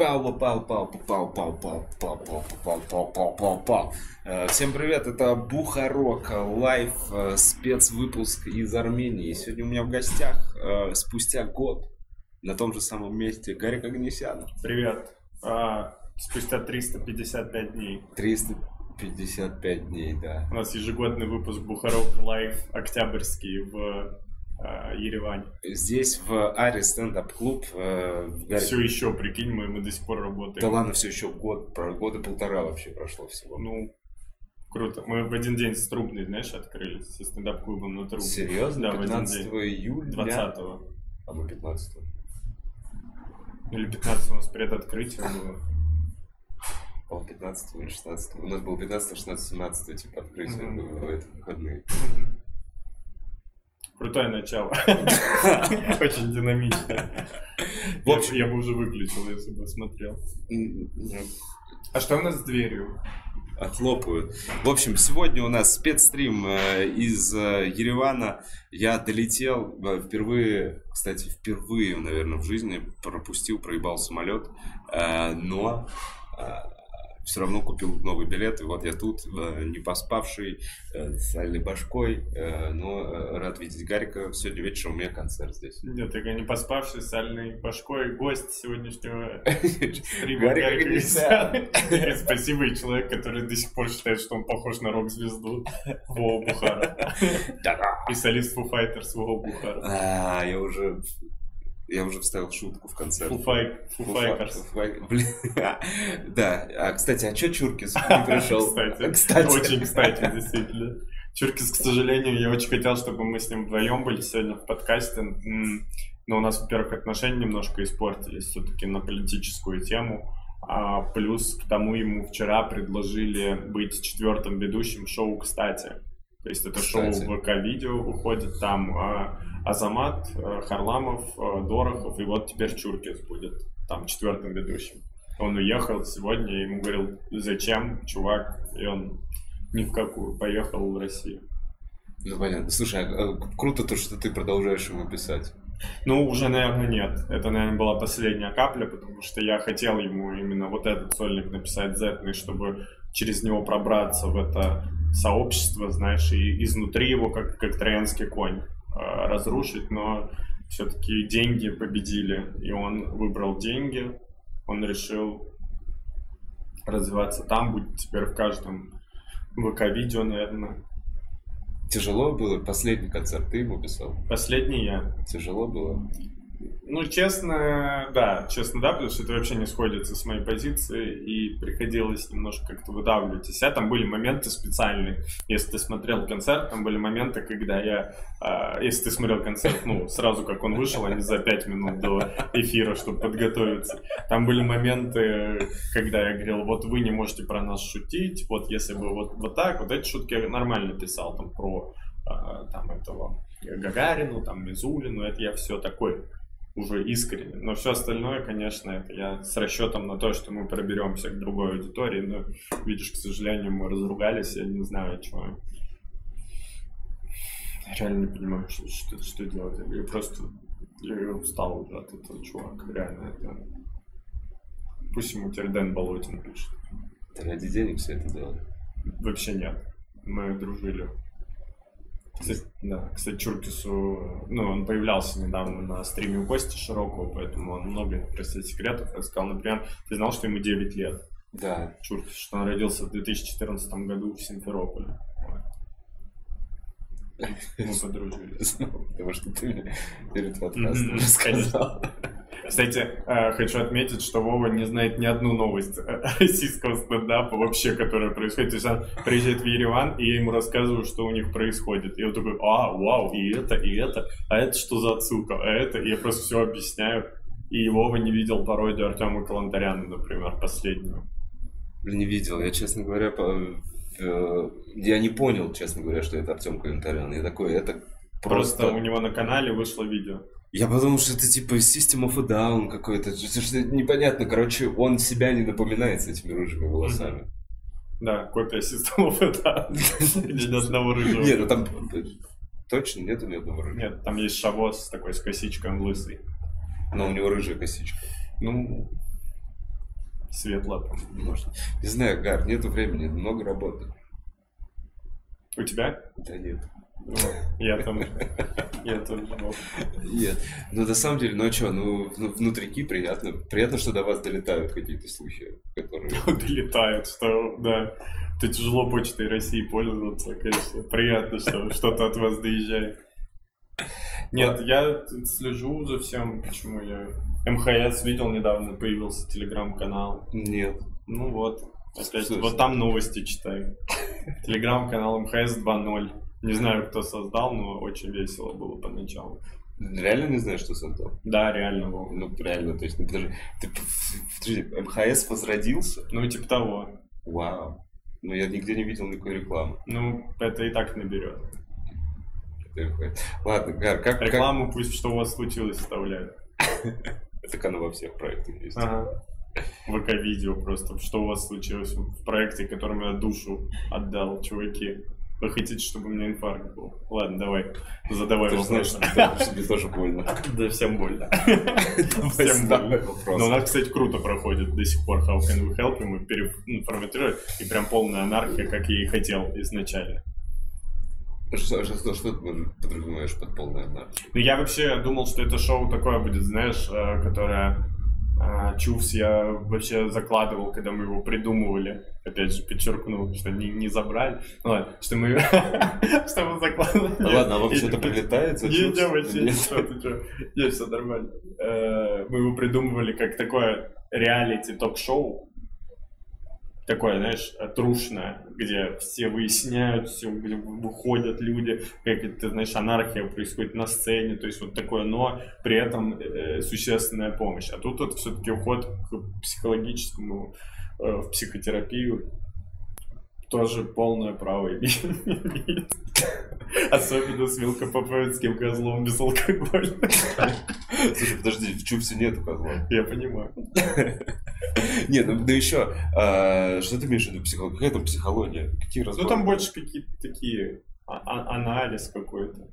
Пау, пау, пау, пау, пау, пау, пау, пау, пау, пау, пау, пау, пау. Э, Всем привет, это Бухарог Live, э, спецвыпуск из Армении. Сегодня у меня в гостях э, спустя год на том же самом месте Гарик Оганисян. Привет. А, спустя 355 дней. 355 дней, да. У нас ежегодный выпуск Бухарог Live октябрьский в а, Ереване. Здесь в Аре стендап-клуб э, в Все еще, прикинь, мы, мы до сих пор работаем. Да ладно, все еще год, про года полтора вообще прошло всего. Ну, круто. Мы в один день с Трубной, знаешь, открылись, со стендап-клубом на Трубной. Серьезно? Да, в один 15 день. июля? 20-го. А мы 15 Или 15 у нас предоткрытие было. по 15 или 16 У нас было 15, 16, 17 типа открытие Мгм. было в эти выходные. Крутое начало. Очень динамично. В общем- я бы уже выключил, если бы смотрел. А что у нас с дверью? Отхлопают. В общем, сегодня у нас спецстрим э, из э, Еревана. Я долетел э, впервые, кстати, впервые, наверное, в жизни пропустил, проебал самолет, но все равно купил новый билет, и вот я тут, э, не поспавший, э, с сальной башкой, э, но рад видеть Гарика. Сегодня вечером у меня концерт здесь. Нет, я не поспавший, сальной башкой, гость сегодняшнего стрима Гарик Гарик Агнесян. Агнесян. И Спасибо, и человек, который до сих пор считает, что он похож на рок-звезду Вова Бухара. И солист Foo Fighters Вова Бухара. А, я уже... Я уже вставил шутку в конце. Foo Fi- Foo Fighters. Фу- Блин. Да. А, кстати, а чё Чуркис не пришел? Кстати, Кстати. очень кстати, действительно. Чуркис, к сожалению, я очень хотел, чтобы мы с ним вдвоем были сегодня в подкасте. Но у нас, во-первых, отношения немножко испортились все-таки на политическую тему. А плюс к тому ему вчера предложили быть четвертым ведущим шоу «Кстати». То есть это Кстати. шоу ВК-видео уходит, там а, Азамат, а, Харламов, а, Дорохов, и вот теперь Чуркис будет там четвертым ведущим. Он уехал сегодня, я ему говорил, зачем, чувак, и он ни в какую, поехал в Россию. Ну, понятно. Слушай, а, а, круто то, что ты продолжаешь ему писать. Ну, уже, наверное, нет. Это, наверное, была последняя капля, потому что я хотел ему именно вот этот сольник написать зетный, чтобы через него пробраться в это сообщество, знаешь, и изнутри его, как, как троянский конь, э, разрушить, но все-таки деньги победили, и он выбрал деньги, он решил развиваться там, будет теперь в каждом ВК-видео, наверное. Тяжело было? Последний концерт ты ему писал? Последний я. Тяжело было? Ну, честно, да, честно, да, потому что это вообще не сходится с моей позиции, и приходилось немножко как-то выдавливать из себя. Там были моменты специальные. Если ты смотрел концерт, там были моменты, когда я, а, если ты смотрел концерт, ну, сразу как он вышел, а не за пять минут до эфира, чтобы подготовиться. Там были моменты, когда я говорил, вот вы не можете про нас шутить, вот если бы вот, вот так, вот эти шутки я нормально писал, там, про а, там этого Гагарину, там, Мизулину, это я все такой уже искренне. Но все остальное, конечно, это я с расчетом на то, что мы проберемся к другой аудитории. Но, видишь, к сожалению, мы разругались, я не знаю, чего. Я реально не понимаю, что, что, что делать. Я просто я устал уже от этого чувака. Реально, это... Пусть ему теперь Дэн Болотин пишет. Ты ради денег все это делал? Вообще нет. Мы дружили. Кстати, да, кстати, Чуркису, ну, он появлялся недавно на стриме у Кости Широкого, поэтому он много простых секретов рассказал. Например, ты знал, что ему 9 лет? Да. Чуркис, что он родился в 2014 году в Симферополе. Мы подружились. Потому что ты перед подкастом рассказал. Кстати, э, хочу отметить, что Вова не знает ни одну новость э, российского стендапа вообще, которая происходит. То есть он приезжает в Ереван, и я ему рассказываю, что у них происходит. И он такой, а, вау, и это, и это, а это что за отсылка, а это, и я просто все объясняю. И Вова не видел пародию Артема Калантаряна, например, последнюю. Не видел. Я, честно говоря, по- э, я не понял, честно говоря, что это Артем Калентарян. Я такой, это Просто, просто... у него на канале вышло видео. Я подумал, что это типа System of a Down какой-то. Что- что непонятно. Короче, он себя не напоминает с этими рыжими волосами. Да, копия системов, это где ни одного рыжего. Нет, ну там точно нету ни одного рыжего. Нет, там есть шавос такой с косичкой, он лысый. Но у него рыжая косичка. Ну, светло. Может. Не знаю, Гар, нету времени, много работы. У тебя? Да нет. Я там, я тоже мог. Нет. Ну, на самом деле, ну а что, ну, ну, внутрики приятно. Приятно, что до вас долетают какие-то слухи, которые... Долетают, что, да. Это тяжело почтой России пользоваться, конечно. Приятно, что что-то от вас доезжает. Нет, я слежу за всем, почему я... МХС видел недавно, появился телеграм-канал. Нет. Ну вот, опять, вот там новости читаю. Телеграм-канал МХС 2.0. Не знаю, кто создал, но очень весело было поначалу. Реально не знаешь, что создал? Да, реально, Вов. Ну, реально, то есть, ну, подожди, ты, подожди, МХС возродился? Ну, типа того. Вау. Ну, я нигде не видел никакой рекламы. Ну, это и так наберет. Ладно, Гар, как... как- Рекламу пусть что у вас случилось вставляют. Так оно во всех проектах есть. Ага. ВК-видео просто, что у вас случилось в проекте, которому я душу отдал, чуваки. Вы хотите, чтобы у меня инфаркт был? Ладно, давай, задавай Ты знаешь, вопрос. что мне тоже больно. Да всем больно. Всем больно. Но у нас, кстати, круто проходит до сих пор How Can We Help, и мы переформатируем, и прям полная анархия, как я и хотел изначально. Что, что, что, ты подразумеваешь под полной анархией? Ну, я вообще думал, что это шоу такое будет, знаешь, э, которое Чувс я вообще закладывал, когда мы его придумывали. Опять же, подчеркну, что не, не забрали. Ну, ладно, что мы, что мы закладывали. Ладно, а вам что-то прилетает Не, не, вообще что? Нет, все нормально. Э, Мы его придумывали как такое реалити ток-шоу. Такое, знаешь, трушное, где все выясняют, все, выходят люди, как это, знаешь, анархия происходит на сцене, то есть вот такое, но при этом э, существенная помощь. А тут это все-таки уход к психологическому, э, в психотерапию, тоже полное право имеет. Особенно с мелкопоповецким козлом без алкоголя. Слушай, подожди, в Чупсе нету козла. Я понимаю. Нет, ну да еще, а, что ты имеешь в виду психология? Какая там психология? Какие Ну разборы? там больше какие-то такие, а- а- анализ какой-то.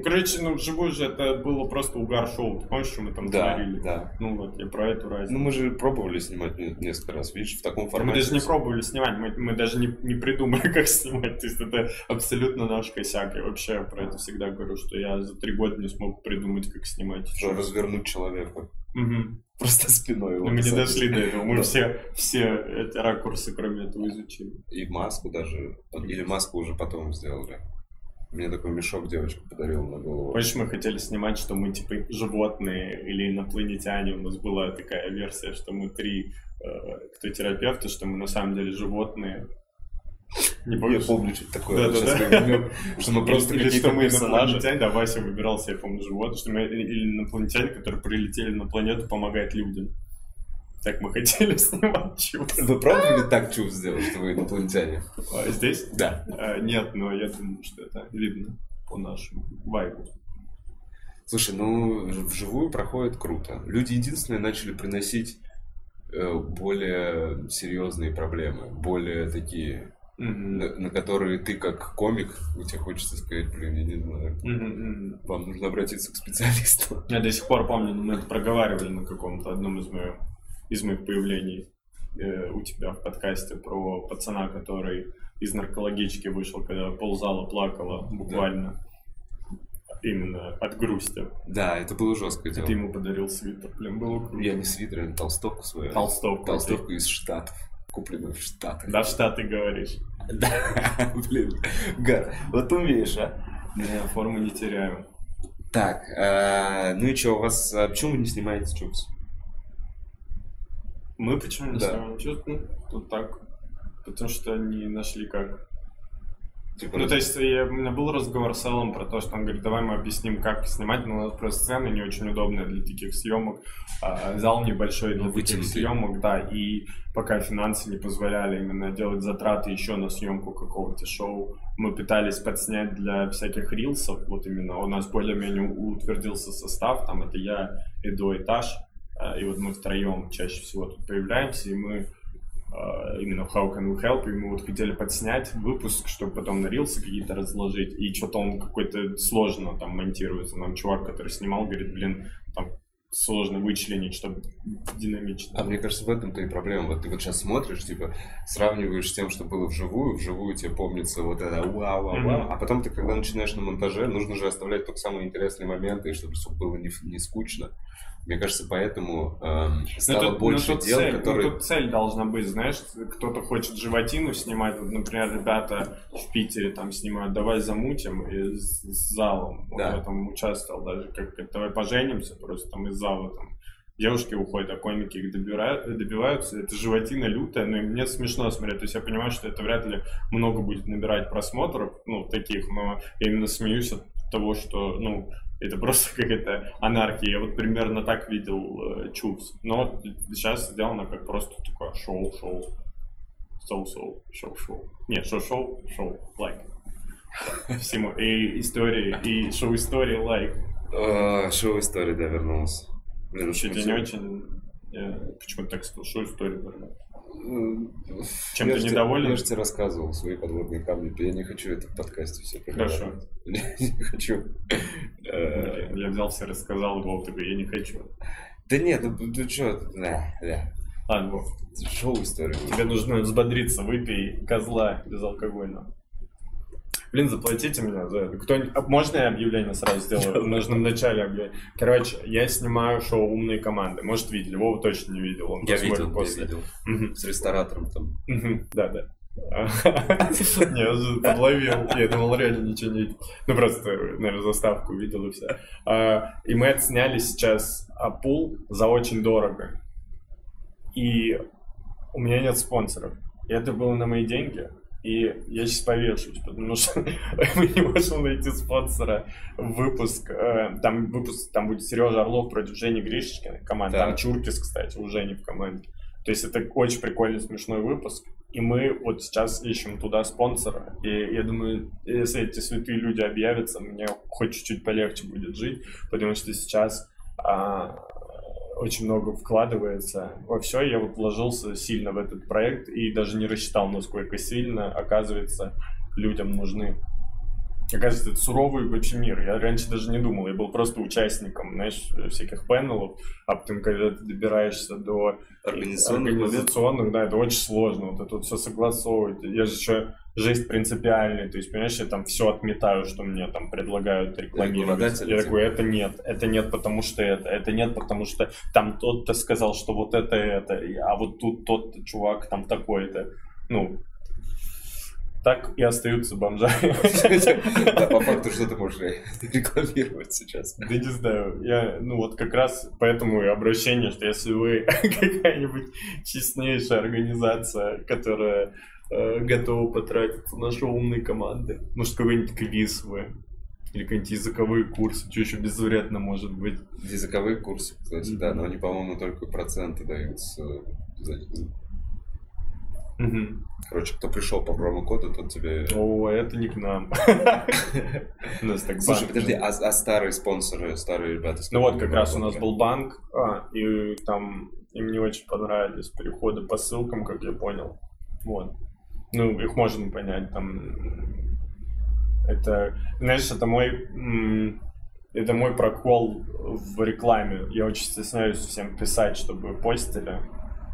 Ну, короче, ну, вживую же это было просто угар-шоу. Ты помнишь, что мы там Да, говорили? да. Ну вот, я про эту разницу. Ну мы же пробовали снимать не- несколько раз, видишь, в таком мы формате. даже не пробовали снимать, мы, мы даже не, не придумали, как снимать. То есть это абсолютно наш косяк. Я вообще про это всегда говорю, что я за три года не смог придумать, как снимать. Что развернуть человека. Мгм. Просто спиной его. Но мы не дошли до этого. Мы Да. все, все эти ракурсы, кроме этого, изучили. И маску даже. Или маску уже потом сделали. Мне такой мешок девочка подарила на голову. Помнишь, мы хотели снимать, что мы типа животные или инопланетяне. У нас была такая версия, что мы три, э, кто терапевты, что мы на самом деле животные. Не Я помнишь? помню что-то такое. Да, да, да. Что мы просто или что мы инопланетяне, да, Вася выбирался, я помню, животные, что мы или инопланетяне, которые прилетели на планету помогать людям. Так мы хотели снимать чего Вы пробовали так чувств сделать, что вы инопланетяне? А, Здесь? Да. А, Нет, но я думаю, что это видно по нашему вайбу. Слушай, ну вживую проходит круто. Люди единственные начали приносить э, более серьезные проблемы, более такие, на, на которые ты как комик, у тебя хочется сказать, блин, я не знаю, вам нужно обратиться к специалисту. Я до сих пор помню, мы это проговаривали на каком-то одном из моих, из моих появлений э, у тебя в подкасте про пацана, который из наркологички вышел, когда ползала, плакала буквально. Именно от грусти. Да, это было жесткое И дело. ты ему подарил свитер. Блин, было круто. Я не свитер, а толстовку свою. Толстовку. Толстовку из Штатов. Купленную в Штатах. Да, в Штаты говоришь. Да, блин. Гад, вот умеешь, а? Я форму не теряю. Так, а, ну и что, у вас, а почему вы не снимаете Чупс? Мы почему не Да. снимаем? Чё, ну, тут так. Потому что не нашли как. Типа, Ну, то есть, я- у меня был разговор с Эллом про то, что он говорит, давай мы объясним, как снимать, но у нас просто сцена не очень удобная для таких съемок, а, зал небольшой для Ну, таких вытянутый. съемок, да, и пока финансы не позволяли именно делать затраты еще на съемку какого-то шоу, мы пытались подснять для всяких рилсов, вот именно у нас более-менее утвердился состав, там это я, Таш, а, и вот мы втроем чаще всего тут появляемся, и мы а, именно How Can We Help, и мы вот хотели подснять выпуск, чтобы потом на рилсы какие-то разложить, и что-то он какой-то сложно там монтируется. Нам чувак, который снимал, говорит, блин, там сложно вычленить, чтобы динамично. А мне кажется, в этом-то и проблема. Вот ты вот сейчас смотришь, типа, сравниваешь с тем, что было вживую, вживую тебе помнится вот это вау, вау, вау, а потом ты, когда начинаешь на монтаже, нужно же оставлять только самые интересные моменты, чтобы было не, не скучно. Мне кажется, поэтому эм, стало ну, тут, больше ну, тут дел, цель, которые... Ну, тут цель должна быть, знаешь, кто-то хочет животину снимать, вот, например, ребята в Питере там снимают, давай замутим, и с, с залом, Да. вот в этом участвовал даже, как, как давай поженимся, просто там из зала там девушки уходят, а комики их добирают, добиваются. Это животина лютая, но мне смешно смотреть. То есть я понимаю, что это вряд ли много будет набирать просмотров, ну, таких, но я именно смеюсь от того, что, ну, это просто какая-то анархия. Я вот примерно так видел э. Но сейчас сделано как просто такое шоу-шоу. Соу-соу, шоу-шоу. Нет, шоу-шоу, шоу, лайк. Всему. И истории, и шоу-истории лайк. Э, Шоу истории, да, вернулся. Блин, Чуть не очень... Я почему так сказал, шоу-истории вернулся. Чем я ты же недоволен? Я же тебе рассказывал свои подводные камни. Я не хочу это в подкасте все Хорошо. Я не хочу. Я взял все, рассказал, Вов, такой, я не хочу. Да нет, ну ты что, да, да. Ладно, Вов, Шоу истории. тебе нужно взбодриться, выпей козла безалкогольного. Блин, заплатите мне за это. Кто... а Можно я объявление сразу сделаю? Нужно в начале объявление. Короче, я снимаю шоу «Умные команды». Может, видели? Вова точно не видел. Он Я видел, я после. видел. Мгм. С ресторатором там. Да, да. Не, я подловил. Я думал, реально ничего не видел. Ну, просто, наверное, заставку видел и все. А, И мы отсняли сейчас а, пул за очень дорого. И у меня нет спонсоров. И это было на мои деньги. И я сейчас повешусь, потому что мы не можем найти спонсора выпуск. э, Там выпуск, там будет Сережа Орлов против Жени Гришечкина команда. Там Так. Чуркис, кстати, у Жени в команде. То есть это очень прикольный, смешной выпуск. И мы вот сейчас ищем туда спонсора. И я думаю, если эти святые люди объявятся, мне хоть чуть-чуть полегче будет жить, потому что сейчас а, очень много вкладывается во все. Я вот вложился сильно в этот проект и даже не рассчитал, насколько сильно, оказывается, людям нужны. Оказывается, это суровый вообще мир. Я раньше даже не думал. Я был просто участником, знаешь, всяких панелов. А потом, когда ты добираешься до Организационных организационных, да, это очень сложно. Вот это вот все согласовывать. Я же еще жесть принципиальный. То есть, понимаешь, я там все отметаю, что мне там предлагают рекламировать. Я типа. такой, это нет, это нет, потому что это, это нет, потому что там тот-то сказал, что вот это это, а вот тут тот чувак там такой-то. Ну, так и остаются бомжами. Да, по факту, что ты можешь рекламировать сейчас. Да не знаю, я, ну вот как раз поэтому и обращение, что если вы какая-нибудь честнейшая организация, которая э, готова потратиться на шоу умной команды, может какой-нибудь квиз вы, или какие-нибудь языковые курсы, что еще безвредно может быть. Языковые курсы, кстати, да, но они, по-моему, только проценты дают Мгм. Короче, кто пришел по промокоду, тот тебе... О, это не к нам. У нас так Слушай, подожди, а, а старые спонсоры, старые ребята... Ну вот как раз у нас был банк, а, и там им не очень понравились переходы по ссылкам, как я понял. Вот. Ну, их можно понять, там... Это, знаешь, это мой... Это мой прокол в рекламе. Я очень стесняюсь всем писать, чтобы постили.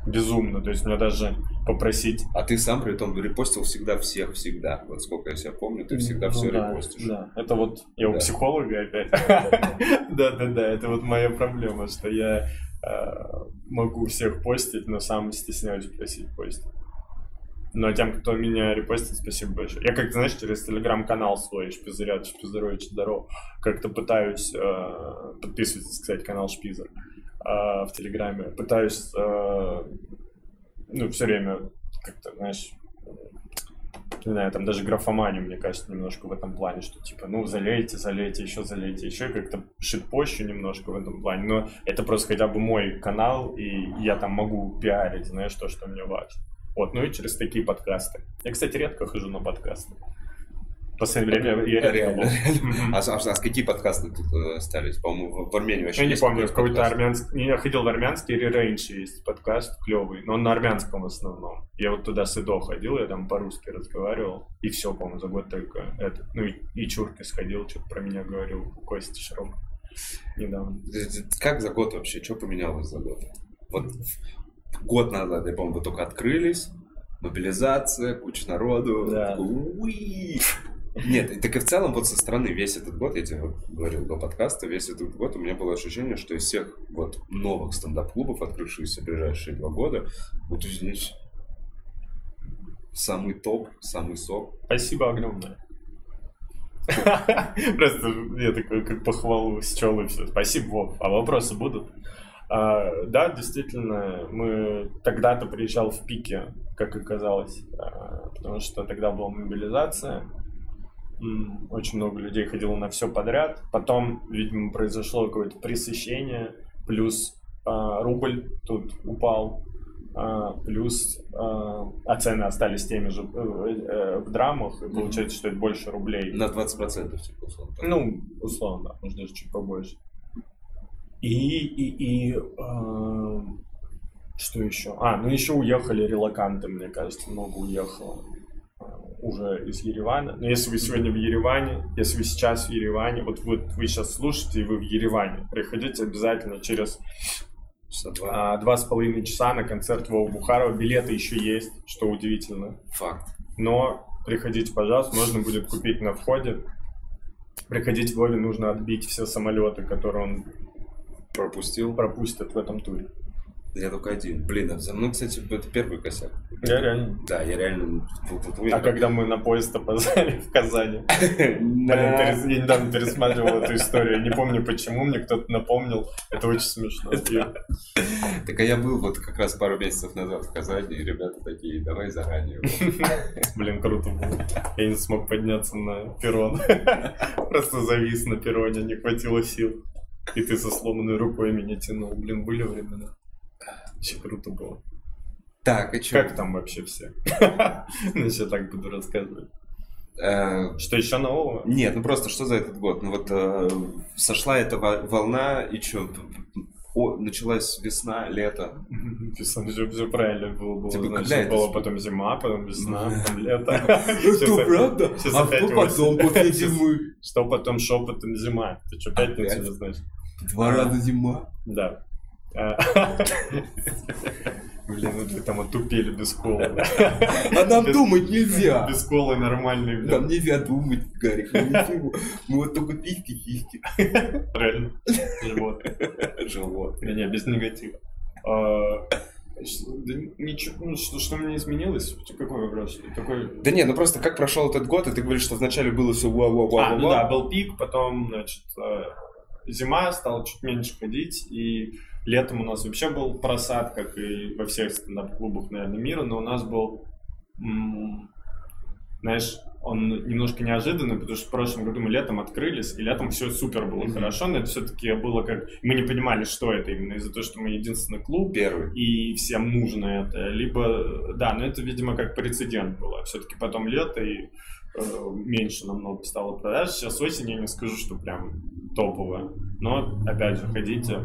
Безумно. То есть мне даже попросить... А ты сам при этом репостил всегда всех, всегда. Вот сколько я себя помню, ты всегда Ну все да, репостишь. Да, это вот я у Да. психолога опять. Да-да-да, это вот моя проблема, что я э, могу всех постить, но сам стесняюсь просить постить. Но тем, кто меня репостит, спасибо большое. Я как-то, знаешь, через телеграм-канал свой Шпизырят, Шпизырович, здорово, как-то пытаюсь, э, подписывайтесь, кстати, канал Шпизер э, в телеграме, пытаюсь, э, ну, все время как-то, знаешь, не знаю, там даже графомания, мне кажется, немножко в этом плане, что типа, ну, залейте, залейте, еще залейте, еще как-то шитпощу немножко в этом плане, но это просто хотя бы мой канал, и я там могу пиарить, знаешь, то, что мне важно. Вот, ну и через такие подкасты. Я, кстати, редко хожу на подкасты. Последнее время я Реально. А, с- а с какие подкасты тут э, остались? По-моему, в, Армении вообще Я не помню, какой-то армянский... Я ходил в армянский, Ререйнш есть подкаст клевый, но он на армянском в основном. Я вот туда с Эдо ходил, я там по-русски разговаривал, и все, по-моему, за год только это. Ну и, и Чурки сходил, что-то про меня говорил, Костя Широк. недавно. Как за год вообще? Что поменялось за год? Вот год назад, я помню, вы только открылись, мобилизация, куча народу. Да. Уи! Нет, так и в целом вот со стороны весь этот год, я тебе говорил до подкаста, весь этот год у меня было ощущение, что из всех вот новых стендап-клубов, открывшихся в ближайшие два года, вот здесь самый топ, самый сок. Спасибо огромное. Просто я такой, как похвалу счел и все. Спасибо, Вов. А вопросы будут? А, да, действительно, мы тогда-то приезжал в пике, как оказалось, а, потому что тогда была мобилизация, очень много людей ходило на все подряд. Потом, видимо, произошло какое-то пресыщение, плюс а, рубль тут упал, а, плюс а, а цены остались теми же э, э, в драмах, и получается, что это больше рублей. На 20% типа, условно. так. Ну, условно, да, может даже чуть побольше. И, и, и э, что еще? А, ну еще уехали релаканты, мне кажется, много уехало э, уже из Еревана. Но если вы сегодня в Ереване, если вы сейчас в Ереване, вот вы, вы сейчас слушаете, и вы в Ереване, приходите обязательно через а, два с половиной часа на концерт Вова Бухарова. Билеты еще есть, что удивительно. Факт. Но приходите, пожалуйста, можно будет купить на входе. Приходить Вове нужно отбить все самолеты, которые он Пропустил. пропустит в этом туре. Я только один. Блин, а за мной, кстати, это первый косяк. Я реально. Да, я реально... А когда мы на поезд опоздали в Казани? Блин, я недавно пересматривал эту историю. Не помню почему, мне кто-то напомнил. Это очень смешно. Так а я был вот как раз пару месяцев назад в Казани, и ребята такие, давай заранее. Блин, круто было. Я не смог подняться на перрон. Просто завис на перроне, не хватило сил. И ты со сломанной рукой меня тянул. Блин, были времена. Очень круто было. Так, и чё? Как там вообще все? Ну, еще так буду рассказывать. Э, Что еще нового? Нет, ну просто что за этот год? Ну вот э, сошла эта во- волна, и что? началась весна, лето. Все, все правильно было. было Типа, значит, когда это было с- потом зима, потом весна, потом лето. Это опять- правда? А что потом после зимы? Что потом шепотом зима? Ты что, пятницу не знаешь? Два раза зима. Да. Блин, ну вы там отупели без колы. А нам думать нельзя. Без колы нормальный. Нам нельзя думать, Гарик, мы вот только письки-киськи. Реально. Живот. Живот. Не, не, без негатива. А, да Ничего, ну, что, что мне изменилось? Какой вопрос? Какой... Да не, ну просто как прошел этот год, и ты говоришь, что вначале было все вау вау вау А, ну да, был пик, потом, значит, э, зима, стал чуть меньше ходить, и летом у нас вообще был просад, как и во всех стендап-клубах, наверное, мира, но у нас был, знаешь, он немножко неожиданный, потому что в прошлом году мы летом открылись, и летом все супер было Мгм. хорошо, но это все-таки было как... Мы не понимали, что это именно из-за того, что мы единственный клуб, Первый. и всем нужно это. Либо, да, но это, видимо, как прецедент было. Все-таки потом лето, и э, меньше намного стало продаж. Сейчас осень, я не скажу, что прям топовая. Но, опять же, ходите,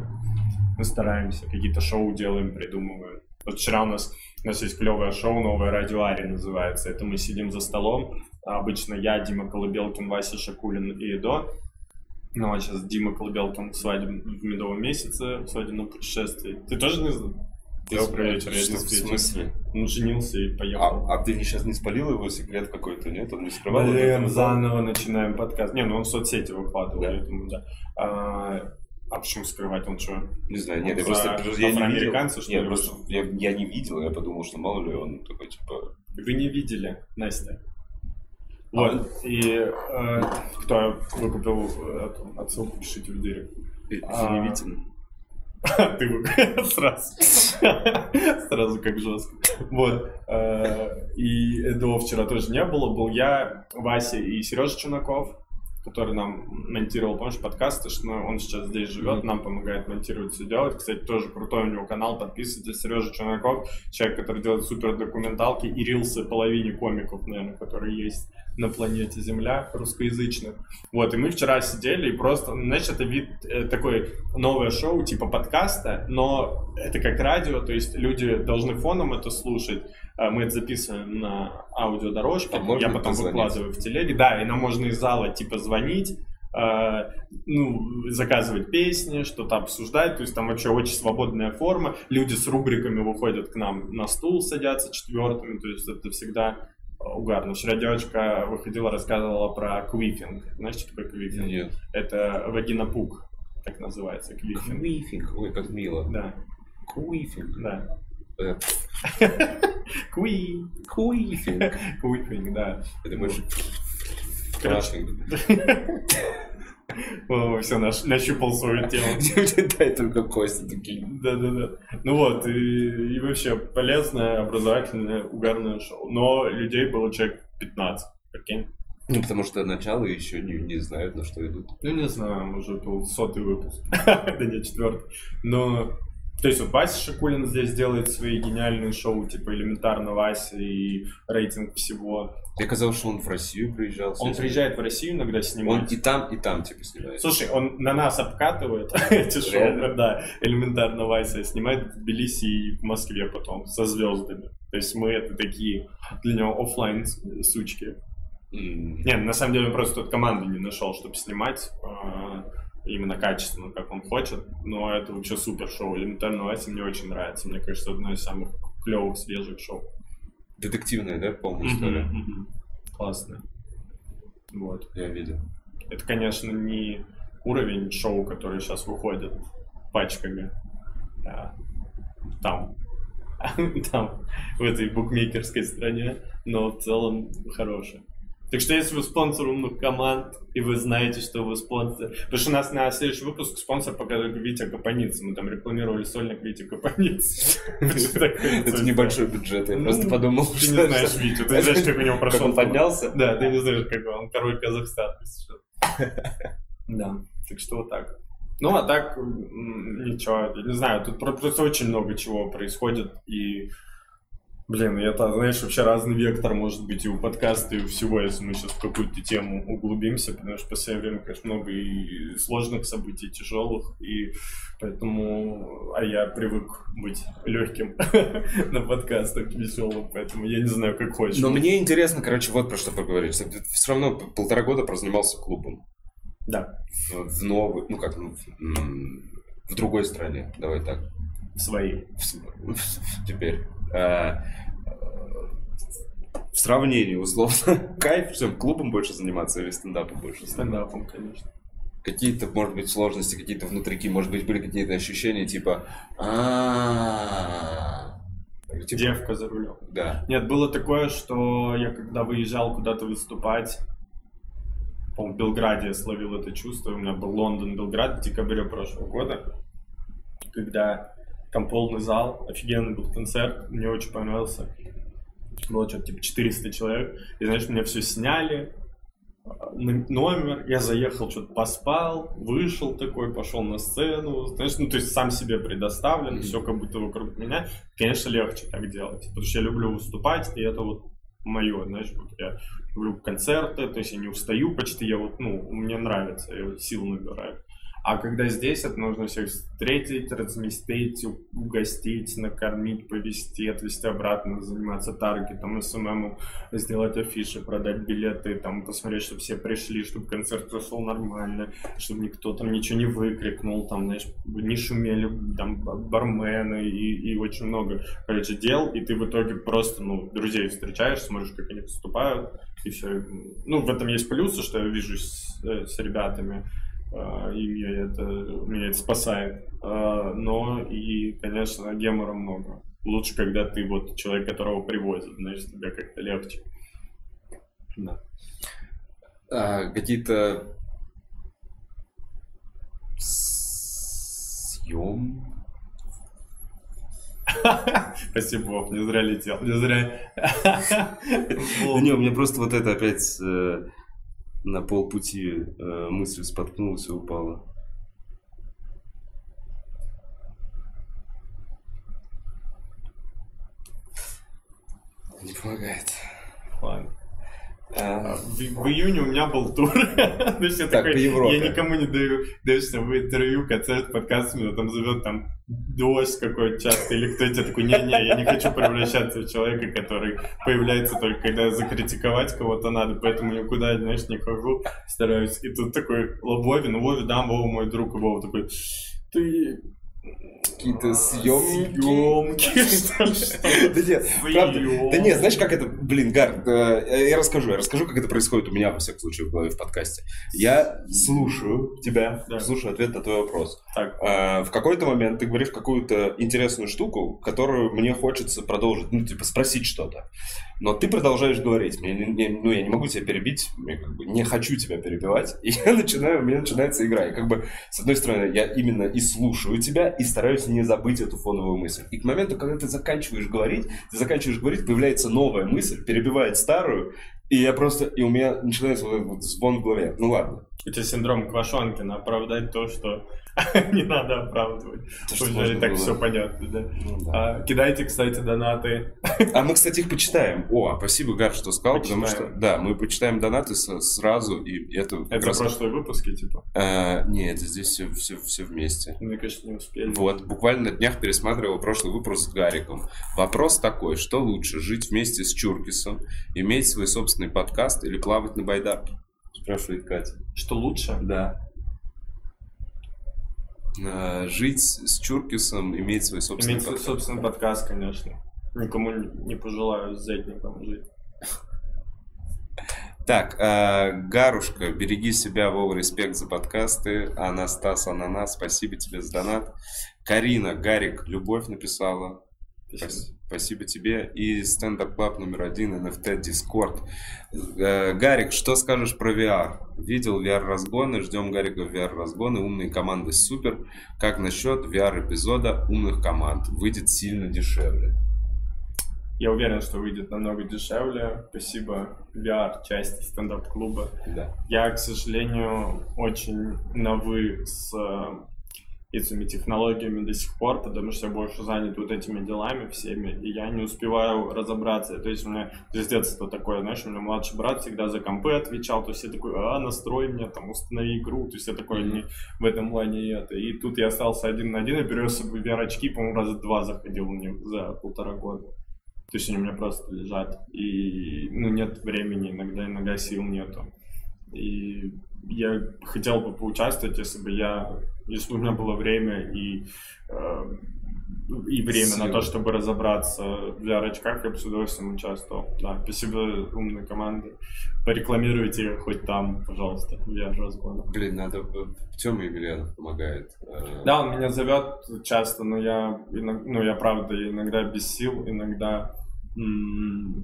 мы стараемся, какие-то шоу делаем, придумываем. Вот вчера у нас, у нас есть клевое шоу, новое радио Ари называется. Это мы сидим за столом, обычно я, Дима Колыбелкин, Вася Шакулин и Эдо. Ну, а сейчас Дима Колыбелкин свадеб... в медовом месяце, в свадебном путешествии. Ты тоже не знал? Добрый вечер, я Что, в смысле? Он женился и поехал. А, а ты сейчас не спалил его секрет какой-то, нет? Он не скрывал? Блин, заново начинаем подкаст. Не, ну он в соцсети выкладывал, Да. я думаю, да. А, а почему скрывать? Он что? Не знаю, нет, я просто я не видел. Нет, просто я, я не видел, я подумал, что мало ли он такой, типа... Вы не видели, Настя. А Вот, и э, кто выкупил эту отсылку, пишите в директ. А. Заявительно. Ты вы сразу. Сразу как жестко. Вот. э, И Эдо вчера тоже не было. Был я, Вася и Сережа Чунаков, который нам монтировал, помнишь, подкасты, что он сейчас здесь живет, нам помогает монтировать все делать. Кстати, тоже крутой у него канал, подписывайтесь. Сережа Чунаков, человек, который делает супер документалки и рилсы половине комиков, наверное, которые есть на планете Земля русскоязычных. Вот, и мы вчера сидели и просто, знаешь, это вид э, такой новое шоу типа подкаста, но это как радио, то есть люди должны фоном это слушать. А Мы это записываем на аудиодорожке, А я потом позвонить? выкладываю в телеге. Да, и нам можно из зала типа звонить, э, ну, заказывать песни, что-то обсуждать, то есть там вообще очень свободная форма. Люди с рубриками выходят к нам на стул, садятся четвертыми, то есть это всегда угарно. Вчера девочка выходила, рассказывала про квифинг. Знаешь, что такое квифинг? Нет. Это вагинопук, так называется, квифинг. Квифинг. Ой, как мило. Да, Квифинг. да. Э, Куи. Квифинг. Квифинг, да. Это больше... Короче. Все, нащупал свою тему. Дай только кости такие. Да-да-да. Ну вот, и, и вообще полезное, образовательное, угарное шоу. Но людей было человек 15, прикинь. Ну, потому что начало еще не, не знают, на что идут. Ну, не знаю, уже был сотый выпуск. да не, четвертый. Но, то есть вот Вася Шакулин здесь делает свои гениальные шоу, типа «Элементарно Вася» и рейтинг всего. Мне казалось, что он в Россию приезжал. Он приезжает в Россию иногда Он снимать. и там, и там, типа, снимает. Слушай, он на нас обкатывает эти шоу, да, элементарно Вася снимает в Тбилиси и в Москве потом со звездами. То есть мы это такие для него оффлайн сучки. М, Не, на самом деле он просто тут команды не нашел, чтобы снимать э, именно качественно, как он хочет. Но это вообще супер шоу. Элементарно Вася мне очень нравится. Мне кажется, одно из самых клевых, свежих шоу. Детективная, да, полная история? Мгм, мгм. Классно. Вот. Я видел. Это, конечно, не уровень шоу, которые сейчас выходят пачками. а там. Там, в этой букмекерской стране. Но в целом хороший. Так что если вы спонсор умных команд, и вы знаете, что вы спонсор... Потому что у нас на следующий выпуск спонсор показывает Витя Капаниц. Мы там рекламировали сольник Витя Капаниц. Это небольшой бюджет, я Ну, просто подумал, Ты не знаешь Витю, ты знаешь, как у него Как прошел он поднялся? да, ты не знаешь, как он король Казахстана. что. Да, так что вот так. Ну, а так, ничего, не знаю, тут про- просто очень много чего происходит, и, блин, это, знаешь, вообще разный вектор может быть и у подкаста, и у всего, если мы сейчас в какую-то тему углубимся, потому что в последнее время, конечно, много и сложных событий, и тяжелых, и поэтому, а я привык быть легким на подкастах, веселым, поэтому я не знаю, как хочешь. Но мне интересно, короче, вот про что поговорить. Все равно полтора года прозанимался клубом. Да, В, в новой, ну как, ну, в, в другой стране, давай так. Свои. В в- теперь. А, в сравнении, условно, кайф, чем клубом больше заниматься или стендапом больше заниматься? Стендапом, конечно. Какие-то, может быть, сложности, какие-то внутрики, может быть, были какие-то ощущения, типа... «А-а-а». Типа, Девка за рулем. Да. Нет, было такое, что я когда выезжал куда-то выступать, по-моему, в Белграде я словил это чувство. У меня был Лондон, Белград в декабре прошлого года, когда там полный зал, офигенный был концерт, мне очень понравился. Было что-то типа 400 человек. И знаешь, меня все сняли, н- номер, я заехал, что-то поспал, вышел такой, пошел на сцену, знаешь, ну, то есть сам себе предоставлен, Мгм. все как будто вокруг меня. Конечно, легче так делать, потому что я люблю выступать, и это вот мое, знаешь, вот я люблю концерты, то есть я не устаю почти, я вот, ну, мне нравится, я вот сил набираю. А когда здесь, это нужно всех встретить, разместить, угостить, накормить, повезти, отвезти обратно, заниматься таргетом, SMM, сделать афиши, продать билеты, там, посмотреть, чтобы все пришли, чтобы концерт прошел нормально, чтобы никто там ничего не выкрикнул, там, знаешь, не шумели там ба- бармены и, и очень много, короче, дел, и ты в итоге просто, ну, друзей встречаешь, смотришь, как они поступают, и все. Ну, в этом есть плюсы, что я вижу с, э, с ребятами, и меня это, меня это спасает. Э, Но и, конечно, гемора много. Лучше, когда ты вот человек, которого привозят, значит, тебе как-то легче. Да. А, какие-то съем Спасибо, Вов, не зря летел, не зря. Не, у меня просто вот это опять э, на полпути э, мысль споткнулась и упала. Не помогает. Ладно. А, в, в июне у меня был тур. То есть я Так, такой, я никому не даю, даешься в интервью, концерт, подкаст, меня там зовет там дождь какой-то часто, или кто тебе такой, не-не, я не хочу превращаться в человека, который появляется только когда закритиковать кого-то надо, поэтому никуда, знаешь, не хожу, стараюсь. И тут такой ну Вове, да, Вова мой друг, Вова такой, ты Какие-то съемки. Съемки, что ли? Да нет, правда. Да нет, знаешь, как это, блин, Гар, э, я расскажу, я расскажу, как это происходит у меня, во всяком случае, в голове в подкасте. Я слушаю тебя, слушаю ответ на твой вопрос. А, В какой-то момент ты говоришь какую-то интересную штуку, которую мне хочется продолжить, ну, типа, спросить что-то. Но ты продолжаешь говорить. Ну, я не могу тебя перебить, я как бы не хочу тебя перебивать. И я начинаю, у меня начинается игра. И как бы, с одной стороны, я именно и слушаю тебя, и стараюсь не забыть эту фоновую мысль. И к моменту, когда ты заканчиваешь говорить, ты заканчиваешь говорить, появляется новая мысль, перебивает старую, и я просто, и у меня начинается вот этот вот звон в голове. Ну ладно. у тебя синдром Квашонкина, оправдать то, что не надо оправдывать. То, Уже и так было. все понятно, да. Ну да. А, кидайте, кстати, донаты. А мы, кстати, их почитаем. О, спасибо, Гар, что сказал, потому что, да, мы почитаем донаты сразу, и это Это раз- прошлые выпуски, типа. Э, не, это здесь все, все, все вместе. Мы, конечно, не успели. Вот, буквально на днях пересматривал прошлый выпуск с Гариком. Вопрос такой, что лучше, жить вместе с Чуркисом, иметь свой собственный подкаст или плавать на байдарке? Спрашивает Катя. Что лучше? Да. Э, жить с Чуркисом, иметь свой собственный Иметь свой подкаст. собственный подкаст, конечно. Никому не пожелаю с зетником жить. Так, э, Гарушка, береги себя, Вова, респект за подкасты. Анастас, Ананас, спасибо тебе за донат. Карина, Гарик, любовь написала. Спас- Спасибо тебе. И стендап клаб номер один, NFT Discord. Э, Гарик, что скажешь про VR? Видел VR-разгоны, ждем Гарика в VR-разгоны, умные команды супер. Как насчет VR-эпизода умных команд? Выйдет сильно дешевле. Я уверен, что выйдет намного дешевле. Спасибо VR части стендап-клуба. Да. Я, к сожалению, очень на «вы» с э, этими технологиями до сих пор, потому что я больше занят вот этими делами всеми, и я не успеваю разобраться. То есть у меня с детства такое, знаешь, у меня младший брат всегда за компы отвечал, то есть я такой, а, настрой мне, там, установи игру, то есть я такой не в этом плане и это. И тут я остался один на один и привез с собой VR-очки, по-моему, раза два заходил в них за полтора года. То есть они у меня просто лежат. И ну, нет времени, иногда, иногда сил нету. И я хотел бы поучаствовать, если бы я, если бы у меня было время и, э, и время на Сил. то, чтобы разобраться в VR-очках, я бы с удовольствием участвовал. Да, спасибо умной команде. Порекламируйте хоть там, пожалуйста, VR-разгон. Блин, надо... Тёма Емельянов помогает. Э, Да, он меня зовет часто, но я, ну, я правда иногда без сил, иногда, ну,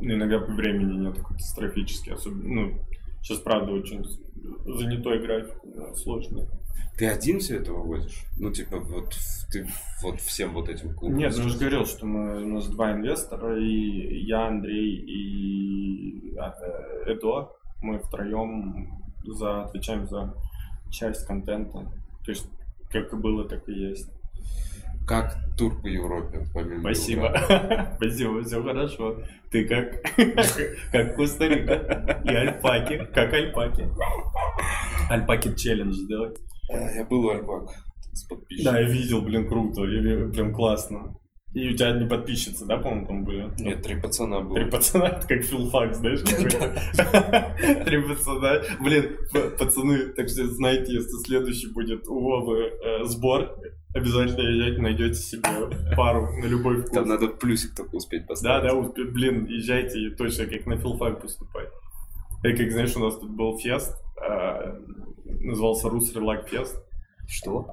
иногда времени нет катастрофически, особенно, ну, сейчас правда очень занятой график, да, сложный. Ты один все это вывозишь? Ну, типа, вот ты вот всем вот этим клубам? Нет, ну, я же говорил, что мы, у нас два инвестора, и я, Андрей и а, э, Эдо, мы втроем за, отвечаем за часть контента, то есть как и было, так и есть. Как тур по Европе, помимо Спасибо. Спасибо, все хорошо. Ты как, как Коста-Рика. И альпаки, как альпаки. Альпаки челлендж сделать. А, Я был Альпак с подписчиком. Да, я видел, блин, круто. и Прям классно. И у тебя одни подписчицы, да, по-моему, там были? Ну, Нет, три пацана было. Три пацана, это как филфак, знаешь. Три пацана. Блин, пацаны, так что знаете, если следующий будет у Вовы э, сбор, обязательно езжайте, найдете себе пару на любой вкус. Там надо плюсик только успеть Да, поставить. да, успе- блин, езжайте и точно как на филфак поступать. И как, знаешь, у нас тут был фест, а, назывался Рус Релак Фест. Что?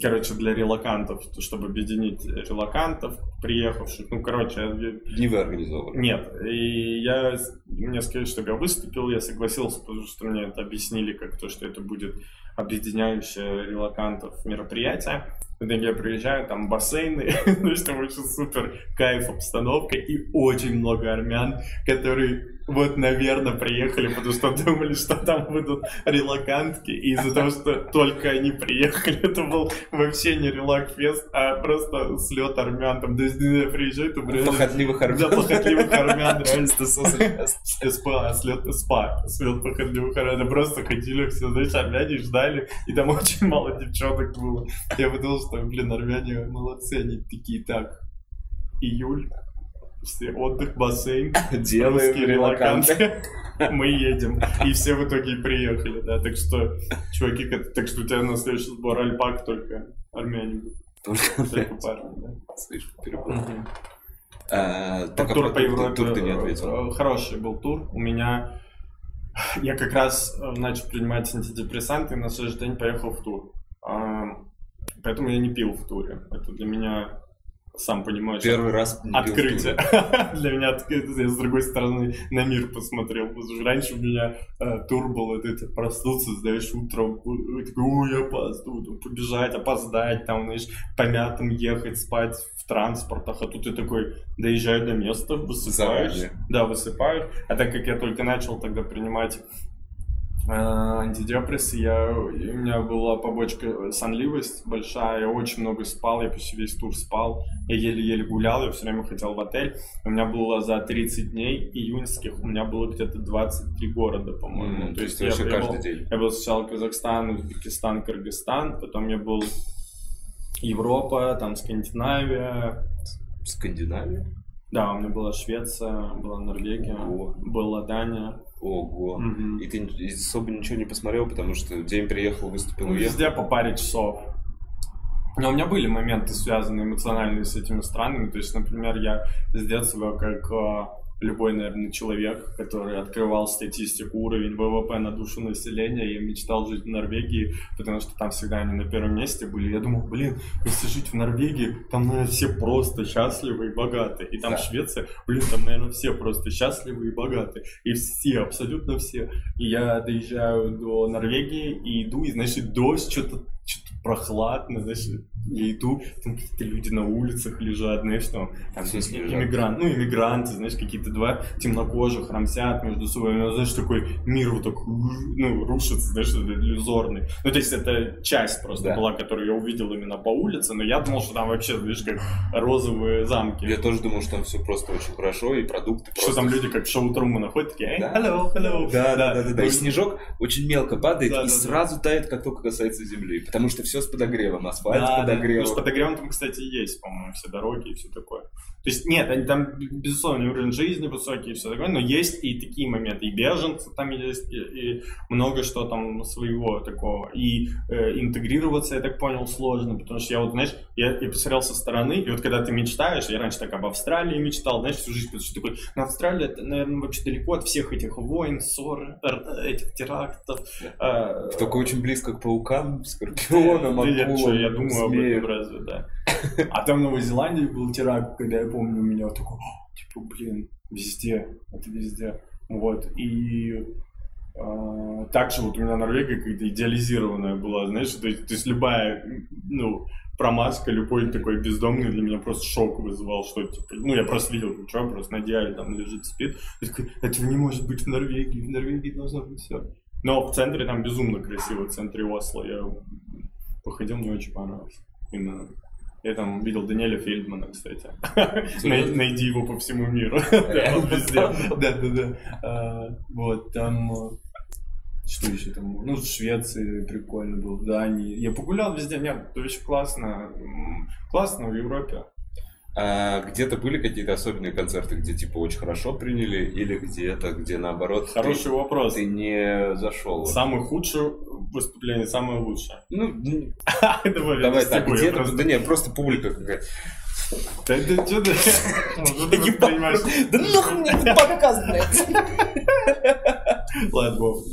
Короче, для релакантов, чтобы объединить релакантов, приехавших. Ну, короче, я- Не вы организовывали? нет. И я, мне сказали, чтобы я выступил, я согласился, потому что мне это объяснили, как то, что это будет объединяющее релакантов мероприятие. В итоге я приезжаю, там бассейны, то есть там очень супер кайф обстановка и очень много армян, которые вот, наверное, приехали, потому что думали, что там будут релакантки, и из-за того, что только они приехали, это был вообще не релак-фест, а просто слет армян, там, то есть, я приезжаю, там реально Похотливых да, армян. похотливых армян, реально. СПА, слет СПА, слет походных Это просто ходили все, знаешь, армяне ждали, и там очень мало девчонок было. Я подумал, что, блин, армяне молодцы, они такие, так, июль, все, отдых, бассейн, Делаем релаканты. Мы едем. И все в итоге приехали, да. Так что, чуваки, так что у тебя на следующий сбор альпак только армяне. Только парни, да. Слишком перепутал. А, Так, а тур про по Европе тур ты не ответил. э, Хороший был тур. У меня... Я как раз э, начал принимать антидепрессанты и на следующий день поехал в тур. А, Поэтому я не пил в туре. Это для меня, сам понимаешь, Первый раз открытие. Для меня открытие. Я с другой стороны на мир посмотрел. Потому что раньше у меня э, тур был, это, это проснуться, знаешь, утром. э, Такой, ой, я опаздываю. Побежать, опоздать, там, знаешь, по мятам ехать, спать в транспортах. А тут ты такой, доезжаю до места, высыпаешь. Заранее. Да, высыпаешь. А так как я только начал тогда принимать антидепрессы, я, у меня была побочка сонливость большая, я очень много спал, я почти весь тур спал, я еле-еле гулял, я все время хотел в отель. У меня было за 30 дней июньских, у меня было где-то 23 города, по-моему. М, То есть я, я был- каждый день. я был сначала Казахстан, Узбекистан, Кыргызстан, потом я был Европа, там Скандинавия, Скандинавия? да, у меня была Швеция, была Норвегия, Ого. была Дания. Ого. Мгм. И ты особо ничего не посмотрел, потому что день приехал, выступил, Ну, уехал. Везде по паре часов. Но у меня были моменты, связанные эмоциональные с этими странами. То есть, например, я с детства, как э, любой, наверное, человек, который открывал статистику уровень ВВП на душу населения, я мечтал жить в Норвегии, потому что там всегда они на первом месте были. Я думал, блин, если жить в Норвегии, там, наверное, все просто счастливы и богаты. И там Да. Швеция, блин, там, наверное, все просто счастливы и богаты. И все, абсолютно все. И я доезжаю до Норвегии и иду, и, значит, дождь, что-то что прохладно, знаешь, я иду, там какие-то люди на улицах лежат, знаешь, там, там иммигрант, ну, иммигранты, знаешь, какие-то два темнокожих рамсят между собой, ну, знаешь, такой мир вот так, ну, рушится, знаешь, иллюзорный. Ну, то есть это часть просто Да. была, которую я увидел именно по улице, но я думал, что там вообще, знаешь, как розовые замки. Я тоже думал, что там все просто очень хорошо, и продукты Что просто... там люди как в шоу Трумана ходят, такие, эй, Да. hello, hello. Да, да, да, да, да. Ну, И снежок очень мелко падает Да, и да, да. сразу тает, как только касается земли. Потому что все с подогревом, асфальт Да, с да. подогревом. Ну, с подогревом там, кстати, есть, по-моему, все дороги и все такое. То есть, нет, они там, безусловно, уровень жизни высокий и все такое, но есть и такие моменты. И беженцы там есть, и, и много что там своего такого. И э, интегрироваться, я так понял, сложно, потому что я вот, знаешь, я, я посмотрел со стороны, и вот когда ты мечтаешь, я раньше так об Австралии мечтал, знаешь, всю жизнь, потому что такой, ну, Австралия, это, наверное, вообще далеко от всех этих войн, ссор, этих терактов. э, Только очень близко к паукам, скорпионам, я, акулам, я думаю об этом разве, да. А там в Новой Зеландии был теракт, когда я помню, у меня такой, «О, типа, блин, везде, это везде. Вот, и а, также вот у меня Норвегия какая-то идеализированная была, знаешь, то есть, то есть любая, ну, промазка, любой такой бездомный для меня просто шок вызывал, что, типа, ну, я просто видел, ну, чувак просто на диале там лежит, спит, я такой, этого не может быть в Норвегии, в Норвегии должно быть все. Но в центре там безумно красиво, в центре Осло, я походил, мне очень понравилось. Именно. Я там видел Даниэля Фельдмана, кстати. Най- Найди его по всему миру. Да. Да, да. А, Вот, там... э, Что еще там? Ну, в Швеции прикольно был, в Дании. Я погулял везде, нет, это очень классно. Классно в Европе. А где-то были какие-то особенные концерты, где типа очень хорошо приняли, или где-то, где наоборот ты- Хороший вопрос. ты не зашел? Самое худшее выступление, самое лучшее. Ну, Давай, так, где-то, просто- да нет, просто публика какая-то. Да ты? Что ты воспринимаешь? Да нахуй мне этот подкаст, блядь! Ладно, Вов.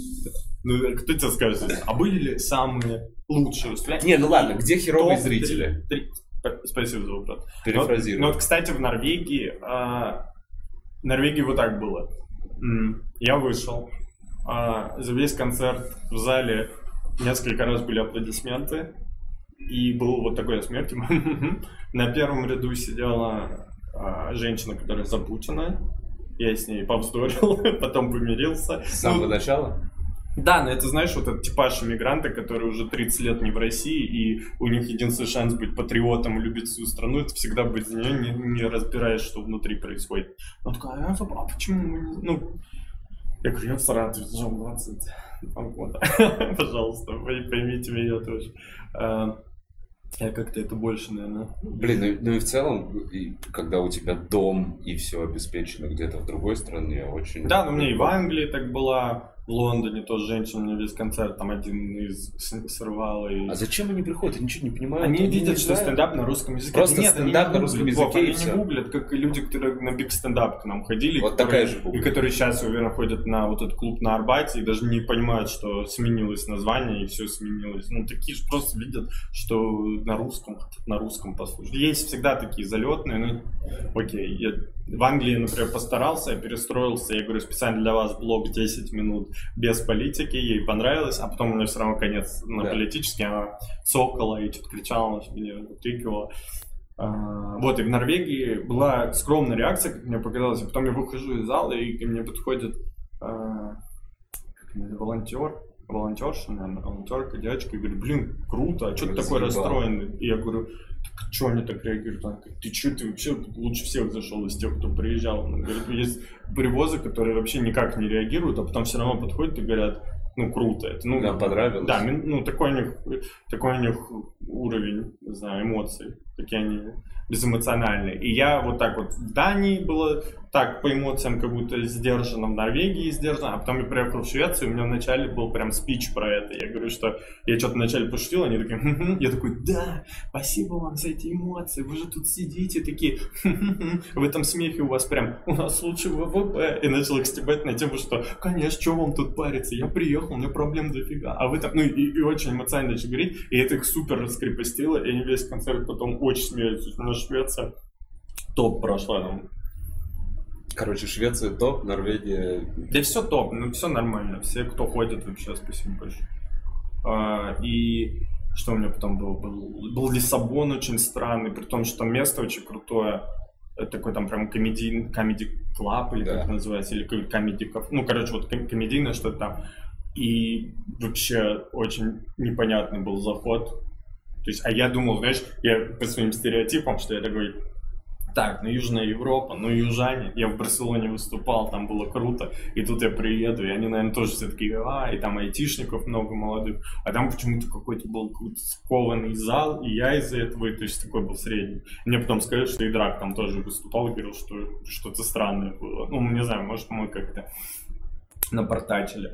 Ну, кто тебе скажет? А были ли самые лучшие выступления? Не, ну ладно, где херовые зрители? Спасибо за вопрос. Перефразирую. Ну, вот, кстати, в Норвегии, а, в Норвегии вот так было. Я вышел, а, за весь концерт в зале несколько раз были аплодисменты, и был вот такой смерть. На первом ряду сидела а, женщина, которая запутана. Я с ней повздорил, потом помирился. С самого Ну, начала? Да, но это, знаешь, вот этот типаж иммигранта, которые уже 30 лет не в России, и у них единственный шанс быть патриотом и любить свою страну, это всегда быть за нее, не, не разбираешь, что внутри происходит. Он такой, а, а почему мы не... Ну, Я говорю, я в Саратове жил 20 года. Пожалуйста, поймите меня тоже. А, я как-то это больше, наверное... Блин, ну, ну и в целом, и, когда у тебя дом и все обеспечено где-то в другой стране, очень... Да, но мне и в Англии так была, в Лондоне тоже женщина мне весь концерт там один из сорвал. И... А зачем они приходят? Я ничего не понимаю. Они, они видят, что стендап на русском языке. Просто Нет, стендап на русском языке Вов, Они не гуглят, как люди, которые на биг стендап к нам ходили. Вот которые, такая же гугля. И которые сейчас, уверенно, ходят на вот этот клуб на Арбате и даже не понимают, что сменилось название и все сменилось. Ну, такие же просто видят, что на русском, на русском послушать. Есть всегда такие залетные, ну, окей, я в Англии, например, постарался, я перестроился, я говорю, специально для вас блог 10 минут без политики, ей понравилось, а потом у меня все равно конец на да. политический, она цокала и что-то кричала, меня выкрикивала. А, вот, и в Норвегии была скромная реакция, как мне показалось, и потом я выхожу из зала, и ко мне подходит а, волонтер, волонтерша, наверное, волонтерка, девочка, и говорит, блин, круто, а что ты такой расстроенный? И я говорю, что они так реагируют? Она говорит, ты что, ты вообще лучше всех зашел из тех, кто приезжал. Она говорит, есть привозы, которые вообще никак не реагируют, а потом все равно подходят и говорят, ну, круто. Это, ну, да, понравилось. Да, ну, такой у них, такой у них уровень, не знаю, эмоций. Такие они безэмоциональные. И я вот так вот в Дании было так по эмоциям как будто сдержанно, в Норвегии сдержанно, а потом я приехал в Швецию, у меня вначале был прям спич про это. Я говорю, что я что-то вначале пошутил, они такие, Хм-хм". я такой, да, спасибо вам за эти эмоции, вы же тут сидите такие, Хм-хм". в этом смехе у вас прям, у нас лучше ВВП. И начал их стебать на тему, что, конечно, что вам тут париться, я приехал, у меня проблем дофига. А вы там, ну и, и очень эмоционально начали говорить, и это их супер раскрепостило, и они весь концерт потом очень смеются. Швеция топ прошла там Короче, Швеция топ, Норвегия... Да все топ, ну все нормально. Все, кто ходит, вообще спасибо большое. А, и что у меня потом было? Был, был Лиссабон очень странный, при том, что место очень крутое. Это такой там прям комедий, комеди клаб или да. как называется, или комеди Ну, короче, вот комедийное что-то там. И вообще очень непонятный был заход. То есть, а я думал, знаешь, я по своим стереотипам, что я такой, так, ну Южная Европа, ну южане, я в Барселоне выступал, там было круто, и тут я приеду, и они, наверное, тоже все такие, а, и там айтишников много молодых, а там почему-то какой-то был скованный зал, и я из-за этого, и, то есть такой был средний. Мне потом сказали, что и Драк там тоже выступал, и говорил, что что-то странное было. Ну, не знаю, может, мы как-то напортачили.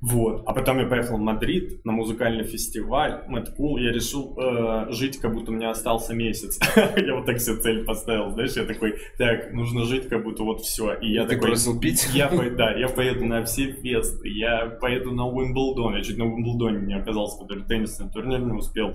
Вот. А потом я поехал в Мадрид на музыкальный фестиваль. Cool. Я решил э, жить, как будто у меня остался месяц. я вот так себе цель поставил, знаешь, я такой, так, нужно жить, как будто вот все. И я Ты такой... бросил пить? Я, да, я поеду на все фесты, я поеду на Уимблдон. Я чуть на Уимблдоне не оказался, который теннисный турнир не успел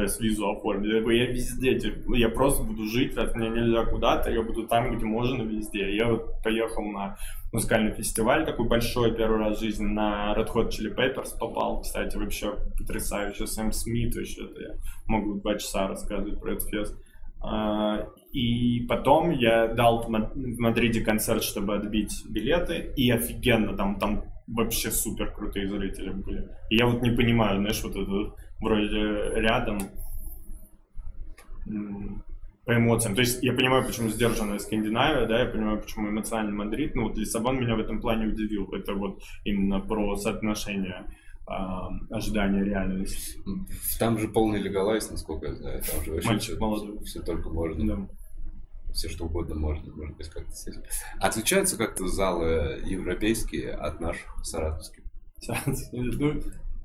то есть визу оформить. Я, я везде, типа, я просто буду жить, раз мне нельзя куда-то, я буду там, где можно, везде. Я вот поехал на музыкальный фестиваль такой большой, первый раз в жизни, на Red Hot Chili Peppers попал, кстати, вообще потрясающе, Сэм Смит, вообще это я могу два часа рассказывать про этот фест. А, и потом я дал в Мадриде концерт, чтобы отбить билеты, и офигенно, там, там вообще супер крутые зрители были. И я вот не понимаю, знаешь, вот это вроде рядом по эмоциям. То есть я понимаю, почему сдержанная Скандинавия, да, я понимаю, почему эмоциональный Мадрид. Ну вот Лиссабон меня в этом плане удивил. Это вот именно про соотношение э, ожидания реальности. Там же полный легалайз, насколько я знаю. Там же вообще Мальчик все, молодой. все только можно. Да. Все что угодно можно, может быть, как-то с этим. Отличаются как-то залы европейские от наших саратовских? Ну,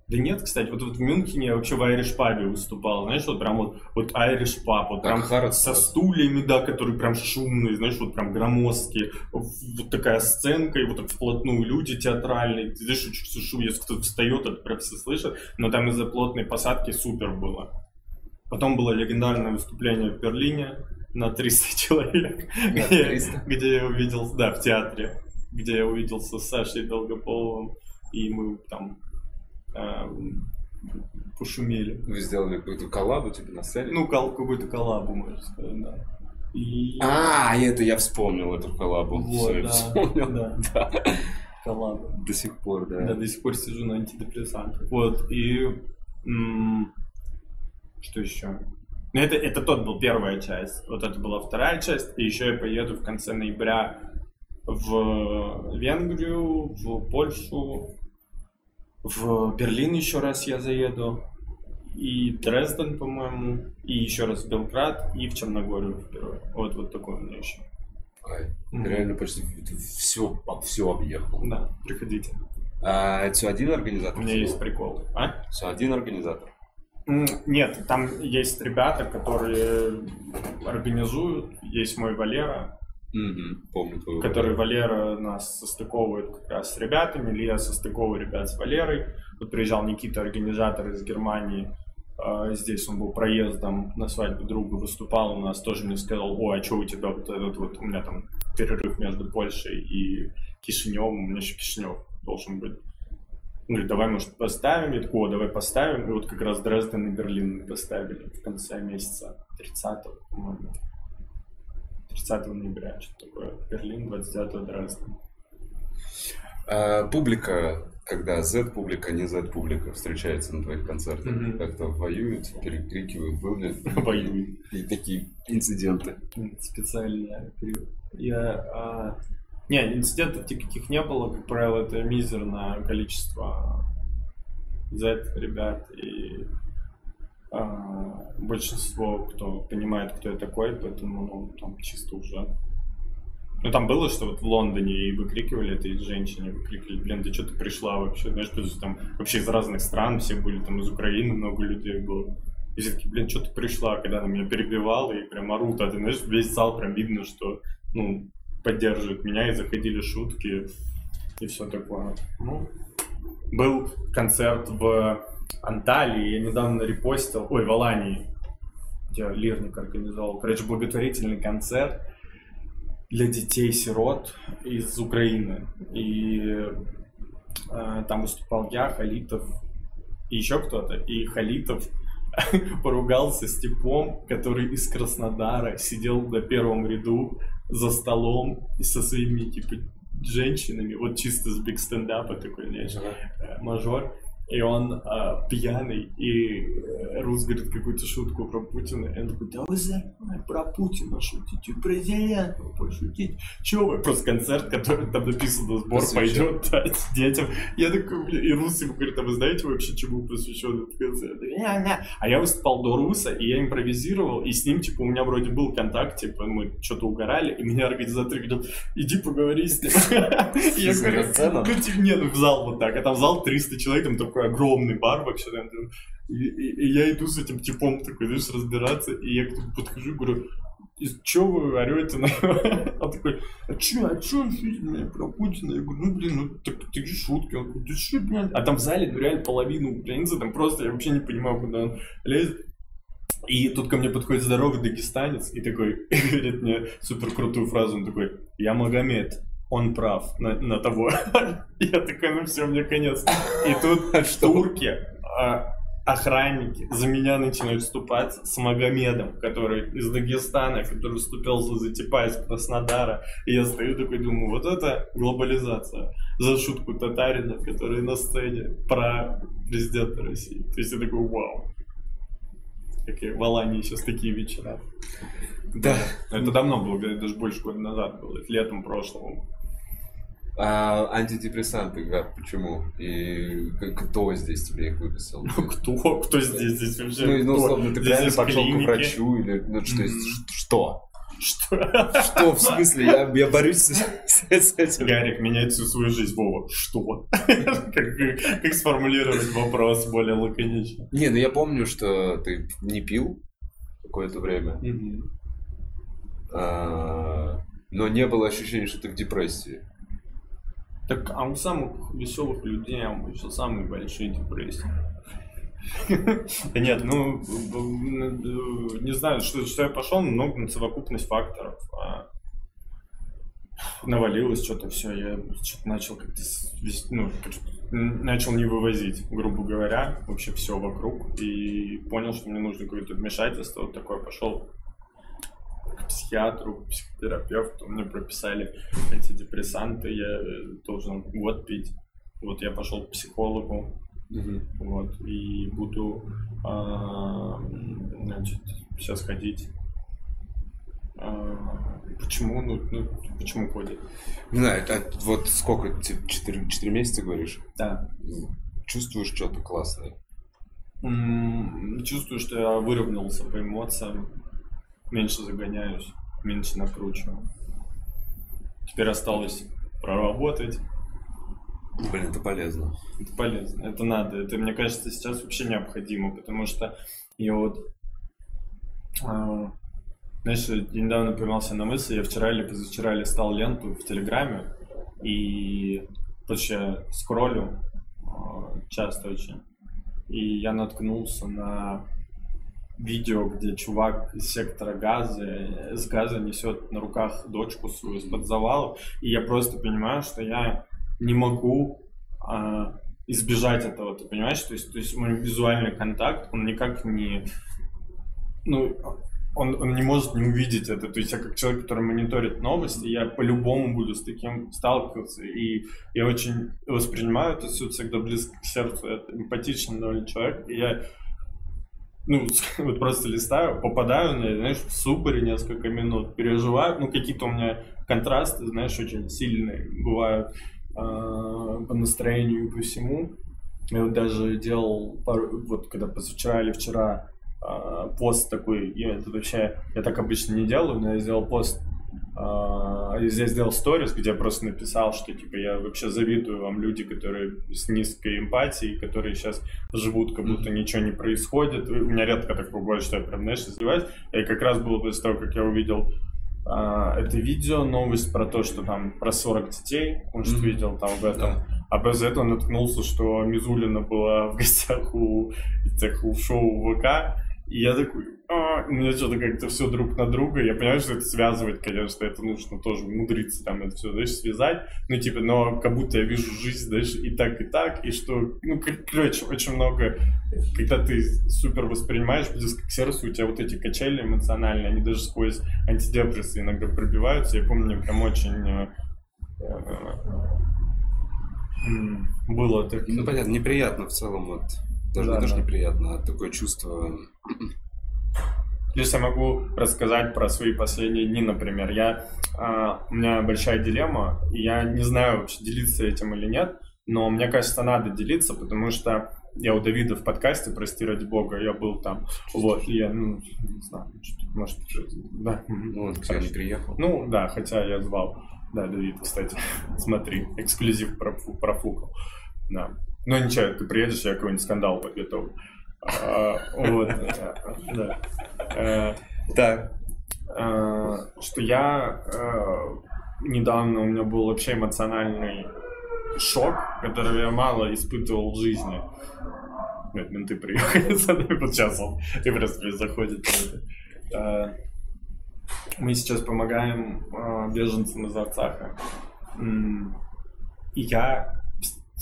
да нет, кстати, вот, вот в Мюнхене я вообще в Irish Pub выступал, знаешь, вот прям вот, вот Irish Pub, вот прям Харрис, со стульями, да, которые прям шумные, знаешь, вот прям громоздкие, вот такая сценка, и вот так вплотную люди театральные, ты знаешь, шум, если кто-то встает, это прям все слышат, но там из-за плотной посадки супер было. Потом было легендарное выступление в Берлине на 300 человек, на 300? Где, где я увиделся, да, в театре, где я увиделся с Сашей Долгополовым, и мы там пошумели. Вы сделали какую-то коллабу типа на сцене? Ну, кол- какую-то коллабу, можно сказать, да. И... А, это я вспомнил эту коллабу. Вот, Все, да, вспомнил. Да. да. Коллаба. До сих пор, да. Да, до сих пор сижу на антидепрессантах. Вот, и... М- что еще? Ну, это, это тот был первая часть. Вот это была вторая часть. И еще я поеду в конце ноября в Венгрию, в Польшу, в Берлин еще раз я заеду, и Дрезден, по-моему, и еще раз в Белград, и в Черногорию впервые. Вот, вот такой у меня еще. Ай, Реально почти все, все объехал. Да, приходите. А это все один организатор? У меня есть прикол. А? Все один организатор. Нет, там есть ребята, которые организуют. Есть мой Валера, Угу, помню твою который Валера нас состыковывает как раз с ребятами, или я состыковываю ребят с Валерой. Тут приезжал Никита, организатор из Германии. А, здесь он был проездом на свадьбу друга, выступал у нас, тоже мне сказал, ой, а что у тебя вот этот вот, у меня там перерыв между Польшей и Кишиневым, у меня еще Кишинев должен быть. Он говорит, давай, может, поставим? Я такой, о, давай поставим. И вот как раз Дрезден и Берлин мы поставили в конце месяца, 30 по-моему. 30 ноября, что такое. Берлин, 29 Дрезден. А, публика, когда Z-публика, не Z-публика встречается на твоих концертах, Мгм. как-то воюют, перекрикивают, был ли Воюют. и такие инциденты? Специально. Я... а, Не, инцидентов никаких не было, как правило, это мизерное количество Z ребят и а, большинство, кто понимает, кто я такой, поэтому ну, там чисто уже ну, там было, что вот в Лондоне и выкрикивали этой женщине, выкрикивали, блин, ты что ты пришла вообще, знаешь, потому что там вообще из разных стран, все были, там из Украины много людей было. И все такие, блин, что ты пришла, когда она меня перебивала и прям орут, а ты знаешь, весь зал прям видно, что, ну, поддерживают меня, и заходили шутки и все такое. Ну, был концерт в Анталии, я недавно репостил, ой, в Алании, где Лирник организовал, короче, благотворительный концерт, для детей-сирот из Украины. И э, там выступал я, Халитов и еще кто-то. И Халитов поругался с типом, который из Краснодара сидел на первом ряду за столом со своими типа женщинами, вот чисто с биг стендапа такой, знаешь, э, мажор. И он а, пьяный, и э, Рус говорит какую-то шутку про Путина. И он такой, да вы заебали про Путина шутите, президента пошутить. Чё вы? Просто концерт, который там написано, сбор Посвящен. пойдет дать детям. Я такой, и Рус ему говорит, а вы знаете вообще, чему посвящен этот концерт? А я выступал до Руса, и я импровизировал, и с ним, типа, у меня вроде был контакт, типа, мы что-то угорали, и меня организаторы говорят, иди поговори с ним. Я говорю, ну, типа, не, ну, в зал вот так, а там зал 300 человек, там такой огромный бар вообще, там, и, и- и я иду с этим типом такой, знаешь, разбираться, и я подхожу говорю, и чё вы орете на? Он такой, а чё, а чё меня про Путина? Я говорю, ну, блин, ну, так, такие шутки. Он говорит, да что, блин? А там в зале, ну, реально половину украинцев, там просто, я вообще не понимаю, куда он лезет. И тут ко мне подходит здоровый дагестанец и такой, говорит мне супер крутую фразу, он такой, я Магомед, он прав на, на того. Я такой, ну все, мне конец. И тут турки, а, охранники за меня начинают вступать с Магомедом, который из Дагестана, который выступал за Затипа из Краснодара. И я стою такой, думаю, вот это глобализация. За шутку татарина, который на сцене про президента России. То есть я такой, вау. Такие, в Алании сейчас такие вечера. Да. Это давно было, даже больше года назад было, летом прошлого. А антидепрессанты, как, почему? И кто здесь тебе их выписал? Ну, кто? Кто здесь? Здесь вообще Ну, ну, условно, ты реально пошел к врачу или... Ну, что, ш- что? Что? Что, в смысле? Я, я борюсь с, с- с этим. Гарик меняет всю свою жизнь. Вова, что? Как, как- сформулировать вопрос более лаконично? Не, ну я помню, что ты не пил какое-то время, а, но не было ощущения, что ты в депрессии. Так, а у самых веселых людей обычно самые большие депрессии. Да нет, ну, не знаю, что, что я пошел, много на совокупность факторов. а Навалилось что-то, все, я что-то начал как-то, ну, начал не вывозить, грубо говоря, вообще все вокруг, и понял, что мне нужно какое-то вмешательство, вот такое пошел к психиатру, к психотерапевту, мне прописали эти депрессанты, я э, должен год пить. Вот я пошел к психологу, вот, и буду, а, значит, сейчас ходить. А, Почему? Ну, ну почему ходит? Не знаю, это вот сколько, 4, 4 месяца говоришь? Да. Чувствуешь что-то классное? Чувствую, что я выровнялся по эмоциям, меньше загоняюсь, меньше накручиваю. Теперь осталось проработать. Блин, это полезно. Это полезно, это надо. Это, мне кажется, сейчас вообще необходимо, потому что я вот... Э, знаешь, я недавно поймался на мысли, я вчера или позавчера листал ленту в Телеграме, и я скроллю э, часто очень, и я наткнулся на видео, где чувак из сектора газа, с газа несет на руках дочку свою из-под завала, и я просто понимаю, что я не могу а, избежать этого, ты понимаешь? То есть, то есть мой визуальный контакт, он никак не... Ну, он, он не может не увидеть это. То есть я как человек, который мониторит новости, я по-любому буду с таким сталкиваться. И я очень воспринимаю это все всегда близко к сердцу. Это эмпатичный довольно человек. И я ну, вот просто листаю, попадаю на, знаешь, в супоре несколько минут, переживаю, ну, какие-то у меня контрасты, знаешь, очень сильные бывают э, по настроению и по всему. Я вот даже делал, пару, вот когда позавчера или вчера э, пост такой, я это вообще, я так обычно не делаю, но я сделал пост я сделал сторис, где я просто написал, что типа я вообще завидую вам люди, которые с низкой эмпатией, которые сейчас живут, как будто ничего не происходит. У меня редко так бывает, что я прям, знаешь, издеваюсь. И как раз было после того, как я увидел uh, это видео, новость про то, что там про 40 детей, он что mm-hmm. видел там в этом. Да. А без этого наткнулся, что Мизулина была в гостях у, у шоу ВК, и я такой, а, у меня что-то как-то все друг на друга. Я понимаю, что это связывает, конечно, это нужно тоже умудриться там это все, знаешь, связать. Ну, типа, но как будто я вижу жизнь, знаешь, и так, и так, и что, ну, короче, очень много, когда ты супер воспринимаешь близко к сердцу, у тебя вот эти качели эмоциональные, они даже сквозь антидепрессы иногда пробиваются. Я помню, прям очень э, э, было так. Ну, понятно, неприятно в целом вот даже да, не да. неприятно, такое чувство... Плюс я могу рассказать про свои последние дни, например. Я, э, у меня большая дилемма, и я не знаю вообще делиться этим или нет, но мне кажется, надо делиться, потому что я у Давида в подкасте, прости ради бога, я был там, вот, и я, ну, не знаю, может, да. Ну, он к не приехал. Ну, да, хотя я звал, да, Давид, кстати, смотри, эксклюзив профукал, да. Ну ничего, ты приедешь, я какой-нибудь скандал подготовлю. А, вот, да. Э, так. Э, что я э, недавно у меня был вообще эмоциональный шок, который я мало испытывал в жизни. Нет, менты приехали за мной, сейчас он и просто заходит. Мы сейчас помогаем беженцам из Арцаха. И я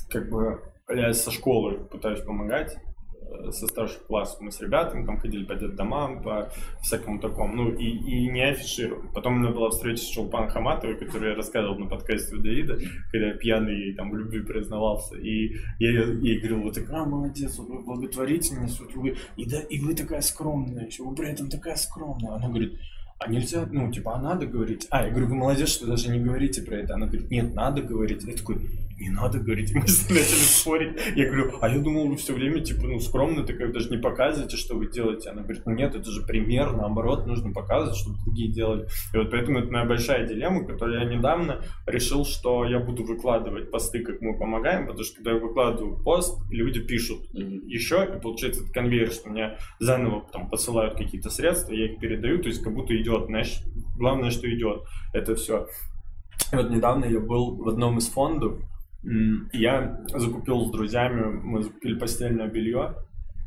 как бы я со школы пытаюсь помогать, э, со старших классов мы с ребятами там ходили по домам, по всякому такому, ну и, и не афиширую. Потом у меня была встреча с Шелпан Хаматовой, которую я рассказывал на подкасте у Давида, когда я пьяный там в любви признавался, и я ей говорил, вот такая молодец, вот вы благотворительность, вот вы, и, да, и вы такая скромная еще, вы при этом такая скромная. Она говорит, а нельзя, ну, типа, а надо говорить? А, я говорю, вы молодец, что даже не говорите про это. Она говорит, нет, надо говорить. Я такой, не надо говорить, мы начали спорить. Я говорю, а я думал, вы все время, типа, ну, скромно такая, даже не показываете, что вы делаете. Она говорит, ну нет, это же пример, наоборот, нужно показывать, чтобы другие делали. И вот поэтому это моя большая дилемма, которую я недавно решил, что я буду выкладывать посты, как мы помогаем, потому что когда я выкладываю пост, люди пишут еще, и получается это конвейер, что мне заново там посылают какие-то средства, я их передаю, то есть как будто идет, знаешь, главное, что идет, это все. Вот недавно я был в одном из фондов, я закупил с друзьями, мы закупили постельное белье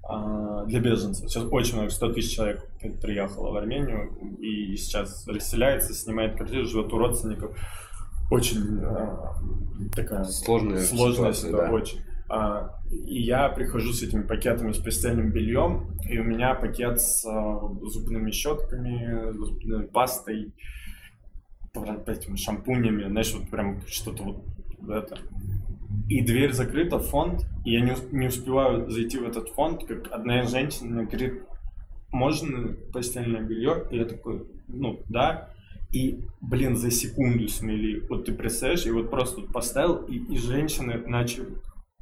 а, для беженцев. Сейчас очень много, 100 тысяч человек приехало в Армению и сейчас расселяется, снимает квартиру, живет у родственников. Очень а, такая сложная, сложная ситуация, да. очень. А, и я прихожу с этими пакетами с постельным бельем, и у меня пакет с зубными щетками, зубной пастой, этими шампунями, знаешь, вот прям что-то вот это. И дверь закрыта, фонд, и я не, не успеваю зайти в этот фонд, как одна женщина мне говорит, можно постельное белье? И я такой, ну, да. И блин, за секунду смели. Вот ты представляешь, и вот просто поставил, и, и женщины начали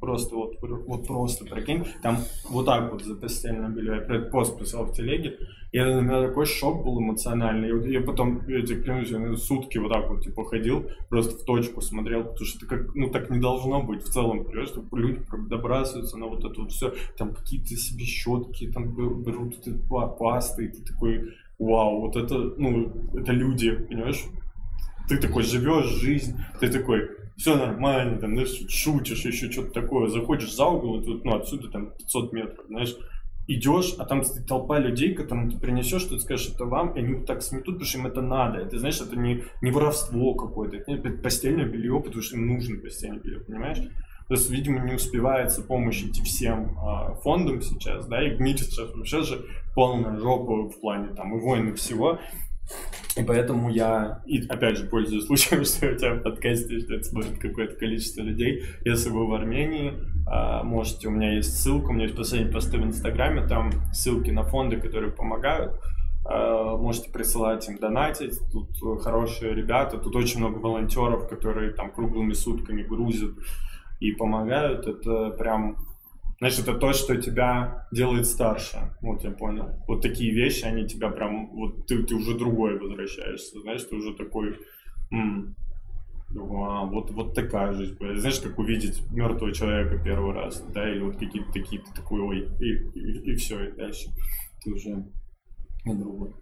Просто вот, вот просто прикинь, там вот так вот за постельное белье. Я про пост писал в телеге, и у меня такой шок был эмоциональный. И я потом, я тебе клянусь, я сутки вот так вот типа ходил, просто в точку смотрел, потому что это как, ну так не должно быть в целом, понимаешь, что люди добрасываются на вот это вот все, там какие-то себе щетки, там берут эти пасты, и ты такой, вау, вот это, ну, это люди, понимаешь? Ты такой живешь жизнь, ты такой, все нормально, там, знаешь, шутишь, еще что-то такое, заходишь за угол, и тут, ну, отсюда там 500 метров, знаешь, идешь, а там стоит толпа людей, которым ты принесешь, что ты скажешь, это вам, и они так сметут, потому что им это надо. Это, знаешь, это не, не воровство какое-то, это постельное белье, потому что им нужно постельное белье, понимаешь? То есть, видимо, не успевается помощь идти всем э, фондам сейчас, да, и мире сейчас вообще же полная жопа в плане там и войны всего. И поэтому я, и опять же, пользуясь случаем, что у тебя в подкасте что это смотрит какое-то количество людей, если вы в Армении, а, можете, у меня есть ссылка, у меня есть последний пост в Инстаграме, там ссылки на фонды, которые помогают, а, можете присылать им донатить, тут хорошие ребята, тут очень много волонтеров, которые там круглыми сутками грузят и помогают, это прям Значит, это то, что тебя делает старше. Вот я понял. Вот такие вещи, они тебя прям... Вот ты, ты уже другой возвращаешься. Знаешь, ты уже такой... М-м, а, вот, вот такая жизнь. Знаешь, как увидеть мертвого человека первый раз, да, или вот какие-то такие, ты такой, ой, и, и, и все, и дальше ты уже не другой.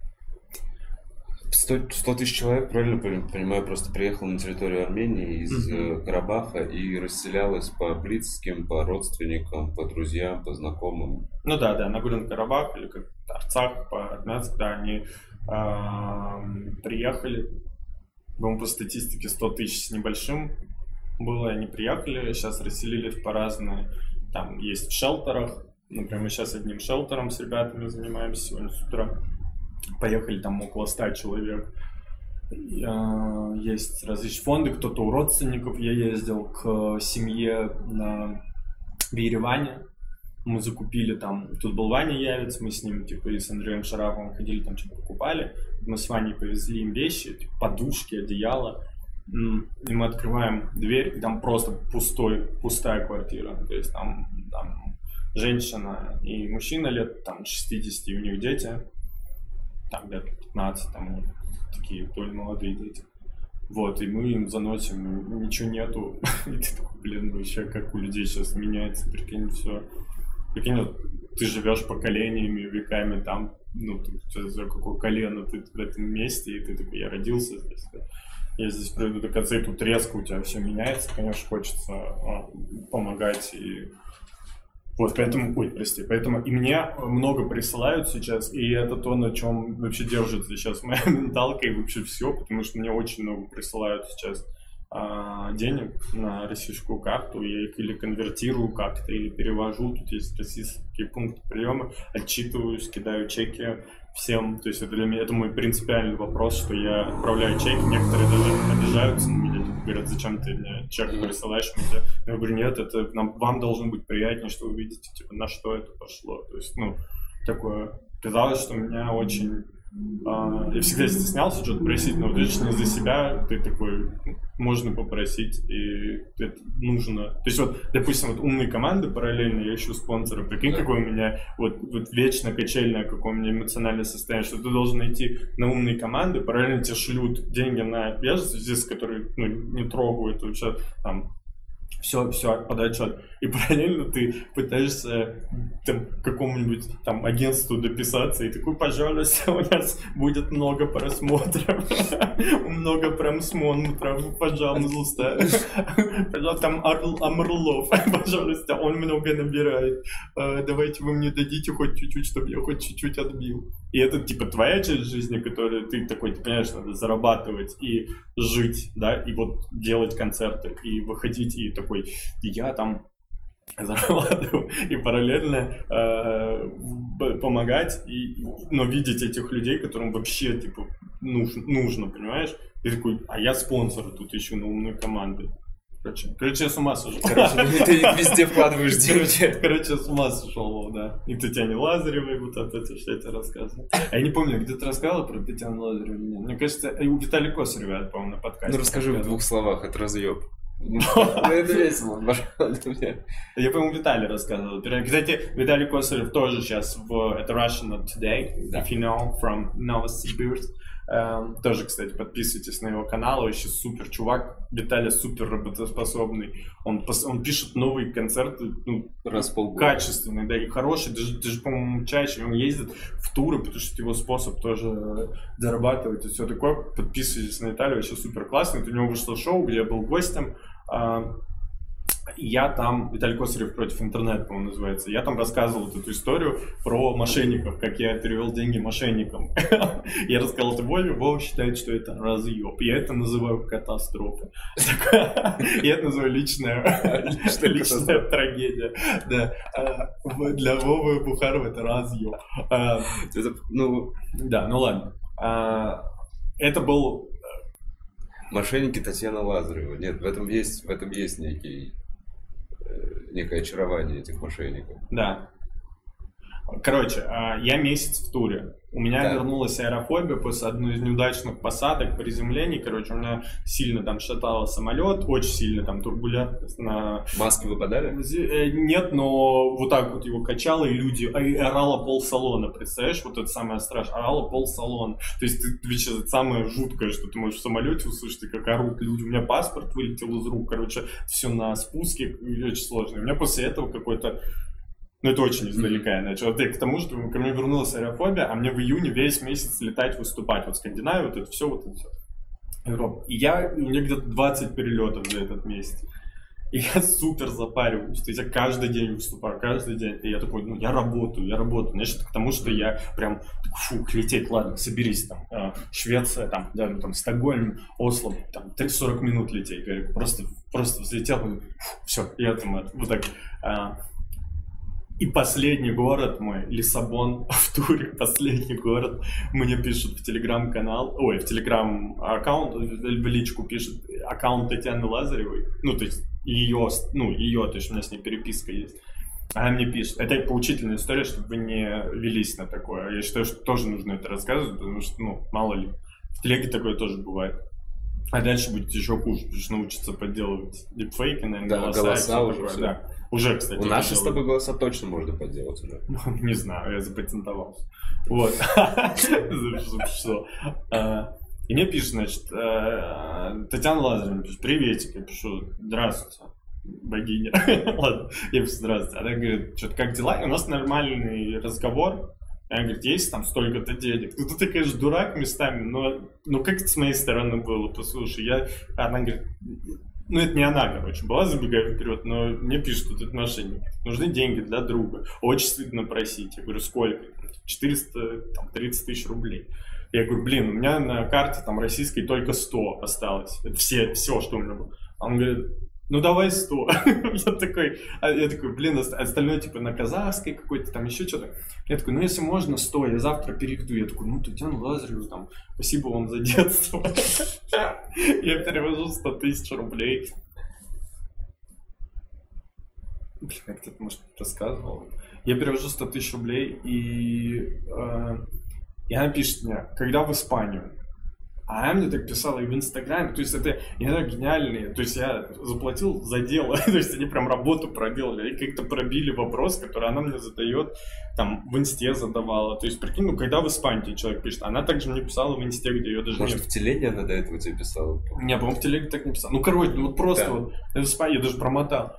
100, 100 тысяч человек, правильно понимаю, просто приехал на территорию Армении из mm-hmm. Карабаха и расселялось по близким, по родственникам, по друзьям, по знакомым. Ну да, да, на Нагорный Карабах или как Арцах, по Армянск, да, они э, приехали, по по статистике 100 тысяч с небольшим было, они приехали, сейчас расселились по разные, там есть в шелтерах, например, мы сейчас одним шелтером с ребятами занимаемся сегодня с утра, поехали там около 100 человек. Есть различные фонды, кто-то у родственников. Я ездил к семье на, в Ереване. Мы закупили там, тут был Ваня Явец, мы с ним, типа, и с Андреем Шараповым ходили, там что-то покупали. Мы с Ваней повезли им вещи, типа, подушки, одеяло. И мы открываем дверь, и там просто пустой, пустая квартира. То есть там, там женщина и мужчина лет там 60, и у них дети там лет 15, там такие то ли молодые дети. Вот, и мы им заносим, ничего нету. И ты такой, блин, вообще как у людей сейчас меняется, прикинь, все. Прикинь, вот ты живешь поколениями, веками там, ну, ты, за какое колено ты в этом месте, и ты такой, я родился здесь. Я здесь приду до конца, и тут резко у тебя все меняется, конечно, хочется а, помогать и вот, поэтому, ой, прости, поэтому и мне много присылают сейчас, и это то, на чем вообще держится сейчас моя менталка и вообще все, потому что мне очень много присылают сейчас а, денег на российскую карту, я их или конвертирую как-то, или перевожу, тут есть российские пункты приема, отчитываюсь, кидаю чеки всем, то есть это для меня, это мой принципиальный вопрос, что я отправляю чеки, некоторые даже обижаются на меня, типа, говорят, зачем ты мне чек присылаешь? Мне, я говорю, нет, это нам, вам должно быть приятнее, что вы видите, типа, на что это пошло, то есть, ну, такое, казалось, что меня очень я всегда стеснялся что-то просить, но вот лично за себя ты такой, можно попросить, и это нужно. То есть вот, допустим, вот умные команды параллельно, я ищу спонсора, прикинь, да. какой у меня вот, вот вечно качельное, какое у меня эмоциональное состояние, что ты должен найти на умные команды, параллельно тебе шлют деньги на вежество, которые ну, не трогают вообще там все, все под отчет. И параллельно ты пытаешься там, какому-нибудь там агентству дописаться и такой, пожалуйста, у нас будет много просмотров, много просмотров, пожалуйста. Пожалуйста, там Амрлов, пожалуйста, он много набирает. Э, давайте вы мне дадите хоть чуть-чуть, чтобы я хоть чуть-чуть отбил. И это типа твоя часть жизни, которую ты такой, ты надо зарабатывать и жить, да, и вот делать концерты, и выходить, и такой, я там зарабатываю и параллельно э, помогать, и, но видеть этих людей, которым вообще типа нужно, нужно, понимаешь? И такой, а я спонсор тут ищу на умной команды. Короче, короче, я с ума сошел. Короче, ты везде вкладываешь деньги. Короче, я с ума сошел, да. И Татьяне Лазаревой, вот это, что я тебе рассказывал. А я не помню, где ты рассказывал про Татьяну Лазареву. Мне кажется, и у Виталия Косарева, помню, на подкасте. Ну расскажи в двух словах, это разъеб. Ну, это весело, Я, по-моему, Виталий рассказывал. Кстати, Виталий Косарев тоже сейчас в это Russian Today, if you know, from Novosibirsk. Эм, тоже, кстати, подписывайтесь на его канал, вообще супер чувак. Виталий супер работоспособный. Он, он пишет новые концерты, ну, раз полгода. качественные, да, и хорошие. Даже, даже по-моему, чаще он ездит в туры, потому что его способ тоже зарабатывать и все такое. Подписывайтесь на Виталия, вообще супер классный. Вот у него вышло шоу, где я был гостем. Эм, я там, Виталий Косарев против интернета, по-моему, называется, я там рассказывал вот эту историю про мошенников, как я перевел деньги мошенникам. Я рассказал это Вове, Вова считает, что это разъеб. Я это называю катастрофой. Я это называю личная, личная трагедия. Да. А, для Вовы Бухарова это разъеб. А, ну, да, ну ладно. А, это был Мошенники Татьяна Лазарева. Нет, в этом есть, в этом есть некий некое очарование этих мошенников. Да. Короче, а, я месяц в туре. У меня да. вернулась аэрофобия после одной из неудачных посадок, приземлений. Короче, у меня сильно там шатало самолет, очень сильно там турбулентность. На... Маски выпадали? Э, нет, но вот так вот его качало, и люди... И орало пол салона, представляешь? Вот это самое страшное. Орало пол салона. То есть, ты, ведь это самое жуткое, что ты можешь в самолете услышать, как орут люди. У меня паспорт вылетел из рук, короче, все на спуске, очень сложно. У меня после этого какой-то ну, это очень издалека я начал. Это к тому, что ко мне вернулась аэрофобия, а мне в июне весь месяц летать, выступать. Вот Скандинавия, вот это все, вот это все. Европа. И я, у меня где-то 20 перелетов за этот месяц. И я супер запариваюсь. То есть я каждый день выступаю, каждый день. И я такой, ну, я работаю, я работаю. Значит, к тому, что я прям, фух, лететь, ладно, соберись, там, э, Швеция, там, да, ну, там, Стокгольм, Осло, там, 40 минут лететь. Я просто, просто взлетел, фу, все, я там, вот так. Э, и последний город мой, Лиссабон, в туре, последний город, мне пишут в телеграм-канал, ой, в телеграм-аккаунт, в личку пишет аккаунт Татьяны Лазаревой, ну, то есть ее, ну, ее, то есть у меня с ней переписка есть. Она мне пишет, это поучительная история, чтобы вы не велись на такое. Я считаю, что тоже нужно это рассказывать, потому что, ну, мало ли, в телеге такое тоже бывает. А дальше будет еще хуже, потому что научиться подделывать дипфейки, наверное, да, голоса, голоса уже, такое, да. Уже, кстати. У наших с тобой голоса точно можно подделать уже. Не знаю, я запатентовался. Вот. А, и мне пишет, значит, э, Татьяна Лазаревна пишет, приветик. Я пишу, здравствуйте, богиня. Ладно, я пишу, здравствуйте. Она говорит, что-то как дела? И у нас нормальный разговор. Она говорит, есть там столько-то денег. Ну, ты, конечно, дурак местами, но ну как это с моей стороны было? Послушай, я... Она говорит, ну, это не она, короче, была, забегая вперед, но мне пишут тут отношения. Нужны деньги для друга. Очень стыдно просить. Я говорю, сколько? 430 тысяч рублей. Я говорю, блин, у меня на карте там российской только 100 осталось. Это все, все, что у меня было. Он говорит, ну давай 100. я такой, а я такой, блин, остальное типа на казахской какой-то, там еще что-то. Я такой, ну если можно 100, я завтра переведу. Я такой, ну Татьяна Лазареву, там, спасибо вам за детство. я перевожу 100 тысяч рублей. Блин, я где-то, может, рассказывал. Я перевожу 100 тысяч рублей, и, э, и она пишет мне, когда в Испанию? А она мне так писала и в Инстаграме, то есть это иногда гениальные, то есть я заплатил за дело, то есть они прям работу проделали, и как-то пробили вопрос, который она мне задает, там, в Инсте задавала, то есть прикинь, ну когда в Испании человек пишет, она также мне писала в Инсте, где ее даже Может, не... в телеге она до этого тебе писала? Не, по-моему, в телеге так не писала. Ну, короче, ну вот просто да. вот в Испании я даже промотал.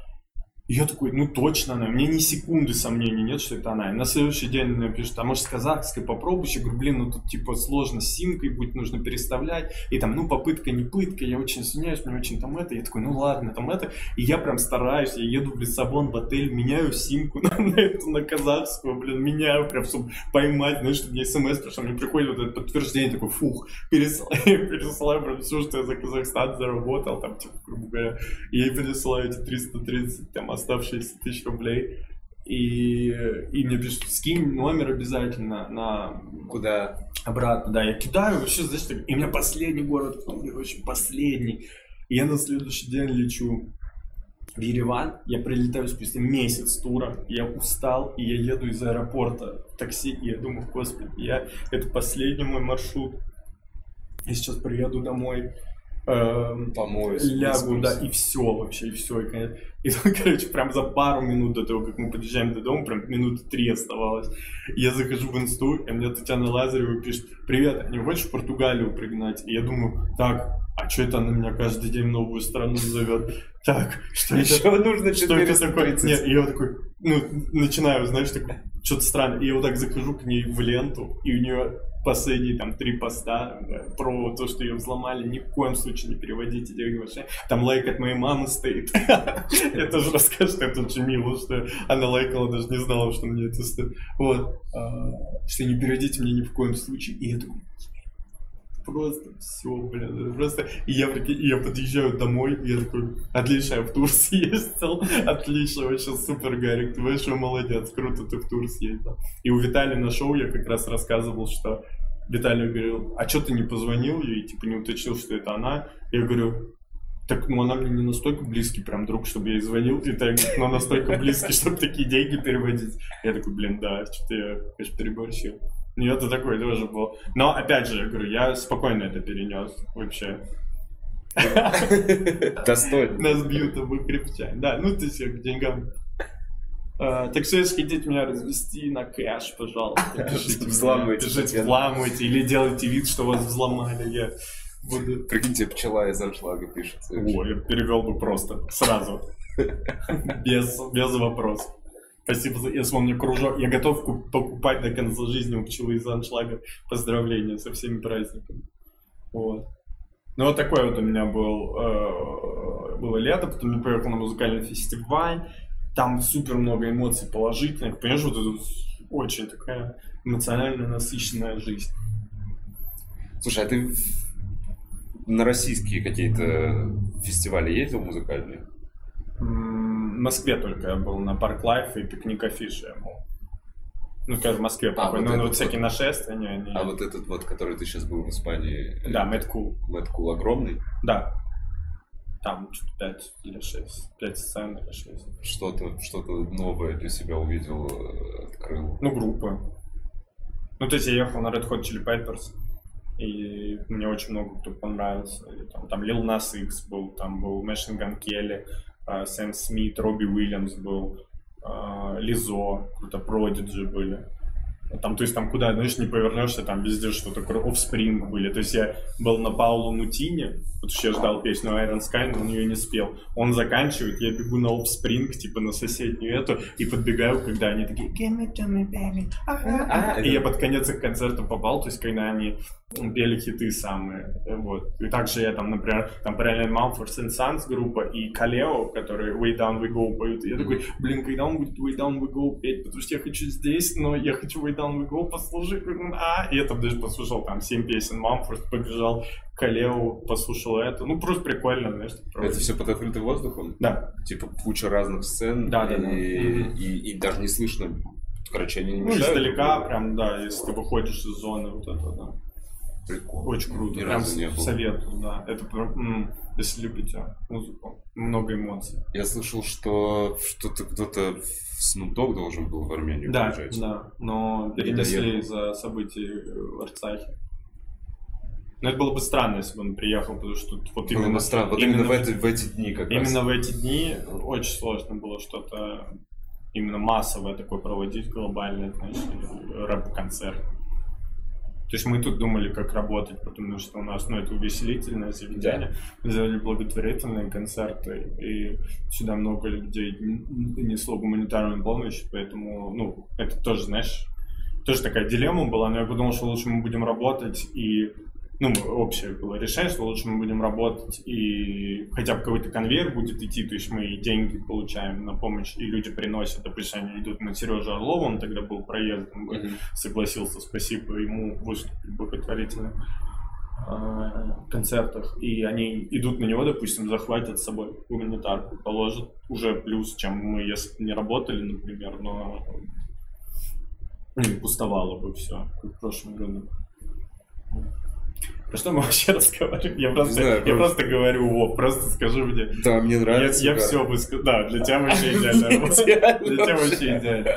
Я такой, ну точно она. Мне ни секунды сомнений нет, что это она. И на следующий день мне пишут, а может с казахской попробуешь? Я говорю, блин, ну тут типа сложно с симкой будет, нужно переставлять. И там, ну попытка, не пытка, я очень извиняюсь, мне очень там это. Я такой, ну ладно, там это. И я прям стараюсь, я еду в Лиссабон в отель, меняю симку на, на эту, на казахскую, блин, меняю прям, чтобы поймать, знаешь, чтобы мне смс пришло, мне приходит вот это подтверждение, такой, фух, пересылаю, пересылаю прям все, что я за Казахстан заработал, там, типа, грубо говоря. И я пересылаю эти 330, там, оставшиеся тысяч рублей. И, и мне пишут, скинь номер обязательно на... Куда? Обратно, да. Я кидаю, вообще, знаешь, так, и у меня последний город, очень последний. И я на следующий день лечу в Ереван, я прилетаю спустя месяц тура, я устал, и я еду из аэропорта в такси, и я думаю, господи, я, это последний мой маршрут, я сейчас приеду домой, эм, Помоюсь. лягу, да, и все вообще, и все, и, конец. и тут, короче, прям за пару минут до того, как мы подъезжаем до дома, прям минуты три оставалось, я захожу в инсту, и мне Татьяна Лазарева пишет, привет, не хочешь в Португалию пригнать? И я думаю, так, а что это она меня каждый день в новую страну зовет? Так, что это? Еще нужно Что это такое? 430. Нет, и я такой, ну, начинаю, знаешь, такой, что-то странное. И я вот так захожу к ней в ленту, и у нее последние там три поста да, про то, что ее взломали, ни в коем случае не переводите деньги вообще. Там лайк от моей мамы стоит. Я тоже расскажу, это очень мило, что она лайкала, даже не знала, что мне это стоит. Вот. А, Что не переводите мне ни в коем случае. И я такой, просто все, блин, просто... И я, и я подъезжаю домой, и я такой, отлично, я в тур съездил, отлично, вообще супер, Гарик, ты большой молодец, круто ты в тур съездил. И у Виталия на шоу я как раз рассказывал, что Виталий говорил, а что ты не позвонил ей, типа не уточнил, что это она? Я говорю, так, ну она мне не настолько близкий прям друг, чтобы я ей звонил, и так, но настолько близкий, чтобы такие деньги переводить. Я такой, блин, да, что-то я, конечно, переборщил. Ну, это такой тоже был. Но, опять же, я говорю, я спокойно это перенес вообще. Достойно. Нас бьют оба крепчать. Да, ну ты все к деньгам. А, так что, если хотите меня развести на кэш, пожалуйста, пишите. Взламывайте, Пишите, взламывайте или делайте вид, что вас взломали. Я буду... Прикиньте, пчела из аншлага пишет. О, я перевел бы просто, сразу. Без, без вопросов. Спасибо за... Если он мне кружок... Я готов ку- покупать до конца жизни у пчелы из аншлага. Поздравления со всеми праздниками. Вот. Ну, вот такой вот у меня был, э, было лето, потом я поехал на музыкальный фестиваль. Там супер много эмоций положительных. Понимаешь, вот это очень такая эмоционально насыщенная жизнь. Слушай, а ты на российские какие-то фестивали ездил музыкальные? В Москве только я был на Park Live и Пикник Афиши я был. Ну, скажем, в Москве А, вот ну, этот вот всякие вот. нашествия, не, не- А вот этот вот, который ты сейчас был в Испании, Да, Mad Cool. Mad Cool огромный, Да. Там что-то 5 или 6. 5 сцен или 6. что-то что новое для себя увидел, э, открыл. Ну, группы. Ну, то есть я ехал на Red Hot Chili Peppers. И мне очень много кто понравился. И там, там Lil Nas X был, там был Kelly, а, Сэм Смит, Робби Уильямс был, Лизо, круто, Продиджи были. Там, то есть там куда, знаешь, не повернешься, там везде что-то, Offspring были. То есть я был на Паулу Нутине, что я ждал песню Iron Sky, но он ее не спел. Он заканчивает, я бегу на Offspring, типа на соседнюю эту, и подбегаю, когда они такие Give me to me, baby. А, И я под конец их концерта попал, то есть когда они пели хиты самые, вот. И также я там, например, там параллельно Mumford and Sons группа и Калео, которые Way Down We Go поют. И я такой, блин, когда он будет Way Down We Go петь, потому что я хочу здесь, но я хочу Way Down We Go послушать. А, и я там даже послушал там 7 песен Mumford, побежал Калео, послушал это. Ну, просто прикольно, знаешь. Это все под открытым воздухом? Да, Типа куча разных сцен, Да, да, и, да. и- и даже не слышно, короче, они не ну, мешают. издалека прям, да, если ты выходишь из зоны вот это, да. Прикольно. Очень круто. Ни Прям разу не был. советую, да. Это м, если любите музыку, много эмоций. Я слышал, что что-то кто-то в Snoop Dogg должен был в Армению Да, приезжать. да, но Не перенесли из-за событий в Арцахе. Но это было бы странно, если бы он приехал, потому что тут вот Было именно, странно. Вот именно, в, эти, в эти дни как раз. именно в эти дни очень сложно было что-то именно массовое такое проводить, глобальное, знаешь, рэп-концерт. То есть мы тут думали, как работать, потому что у нас, ну, это увеселительное заведение. Мы делали благотворительные концерты, и сюда много людей несло гуманитарную помощь, поэтому, ну, это тоже, знаешь, тоже такая дилемма была, но я подумал, что лучше мы будем работать и ну, мы- общее было решение, что лучше мы будем работать и хотя бы какой-то конвейер будет идти, то есть мы и деньги получаем на помощь, и люди приносят, допустим, они идут на Сережу Орлова, он тогда был проездом, Мгм. согласился, спасибо ему выступить в благотворительных э, концертах, и они идут на него, допустим, захватят с собой гуманитарку, положат уже плюс, чем мы, если бы не работали, например, но ну, пустовало бы все, как в прошлом году. Про что мы вообще разговариваем? Я просто, знаю, я просто- просто говорю, Вов, просто скажи мне. Да, мне Я, нравится. я да. все высказал. Да, для тебя вообще идеально. Для тебя вообще идеально.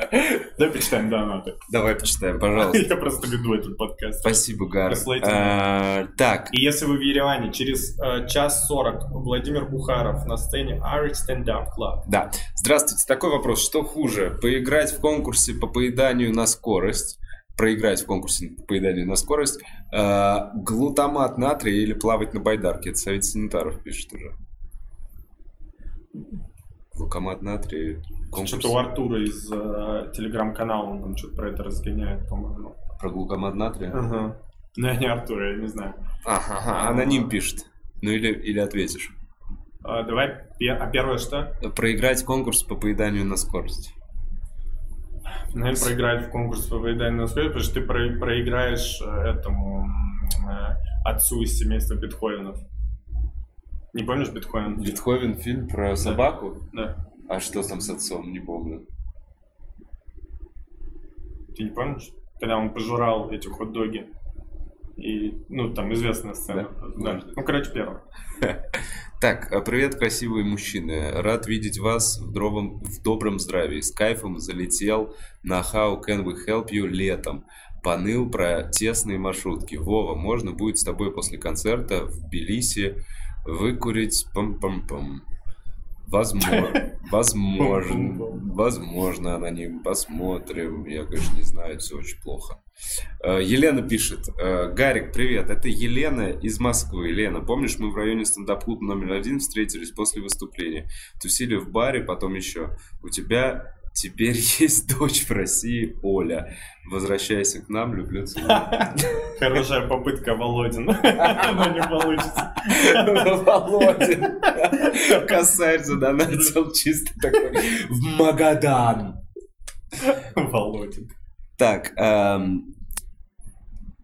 Давай почитаем донаты. Давай почитаем, пожалуйста. Я просто веду этот подкаст. Спасибо, Гар. А, Так, И если вы в Ереване, через э, час сорок Владимир Бухаров на сцене Irish Stand Up Club. Да. Здравствуйте. Такой вопрос. Что хуже? Поиграть в конкурсе по поеданию на скорость, проиграть в конкурсе по поеданию на скорость, э, глутамат натрия или плавать на байдарке? Это совет санитаров пишет уже. Глутамат натрия. Конкурс Что-то у Артура из э, телеграм-канала, он там что-то про это разгоняет, по-моему. про глутамат натрия. Ага. Ну, я не Артур, я не знаю. Ага, ага, аноним пишет. Ну или, или ответишь. А, давай, а первое что? Проиграть конкурс по поеданию на скорость. Наверное, проиграть в конкурс по поеданию на потому что ты про- проиграешь э, этому э, отцу из семейства Бетховенов. Не помнишь Бетховен? Бетховен фильм про собаку? Да. А что там с отцом? Не помню. Ты не помнишь? Когда он пожирал эти хот-доги. И, ну, там известная сцена. Да? Да. Ну, короче, первое. Так, а, привет, красивые мужчины. Рад видеть вас в, дробом- в добром здравии. С кайфом залетел на How Can We Help You летом. Поныл про тесные маршрутки. Вова, можно будет с тобой после концерта в Тбилиси выкурить пам-пам-пам. Возможно, возможно, возможно, аноним, посмотрим. Я, конечно, не знаю, все очень плохо. Э, Елена пишет. э, Гарик, привет. Это Елена из Москвы. Лена, помнишь, мы в районе стендап-клуба номер один встретились после выступления? Тусили в баре, потом еще. У тебя теперь есть дочь в России, Оля. Возвращайся к нам, люблю, целую. Хорошая попытка, Володин. Но не получится. Володин. Косарь задонатил чисто такой. В Магадан. Володин. Так, эм,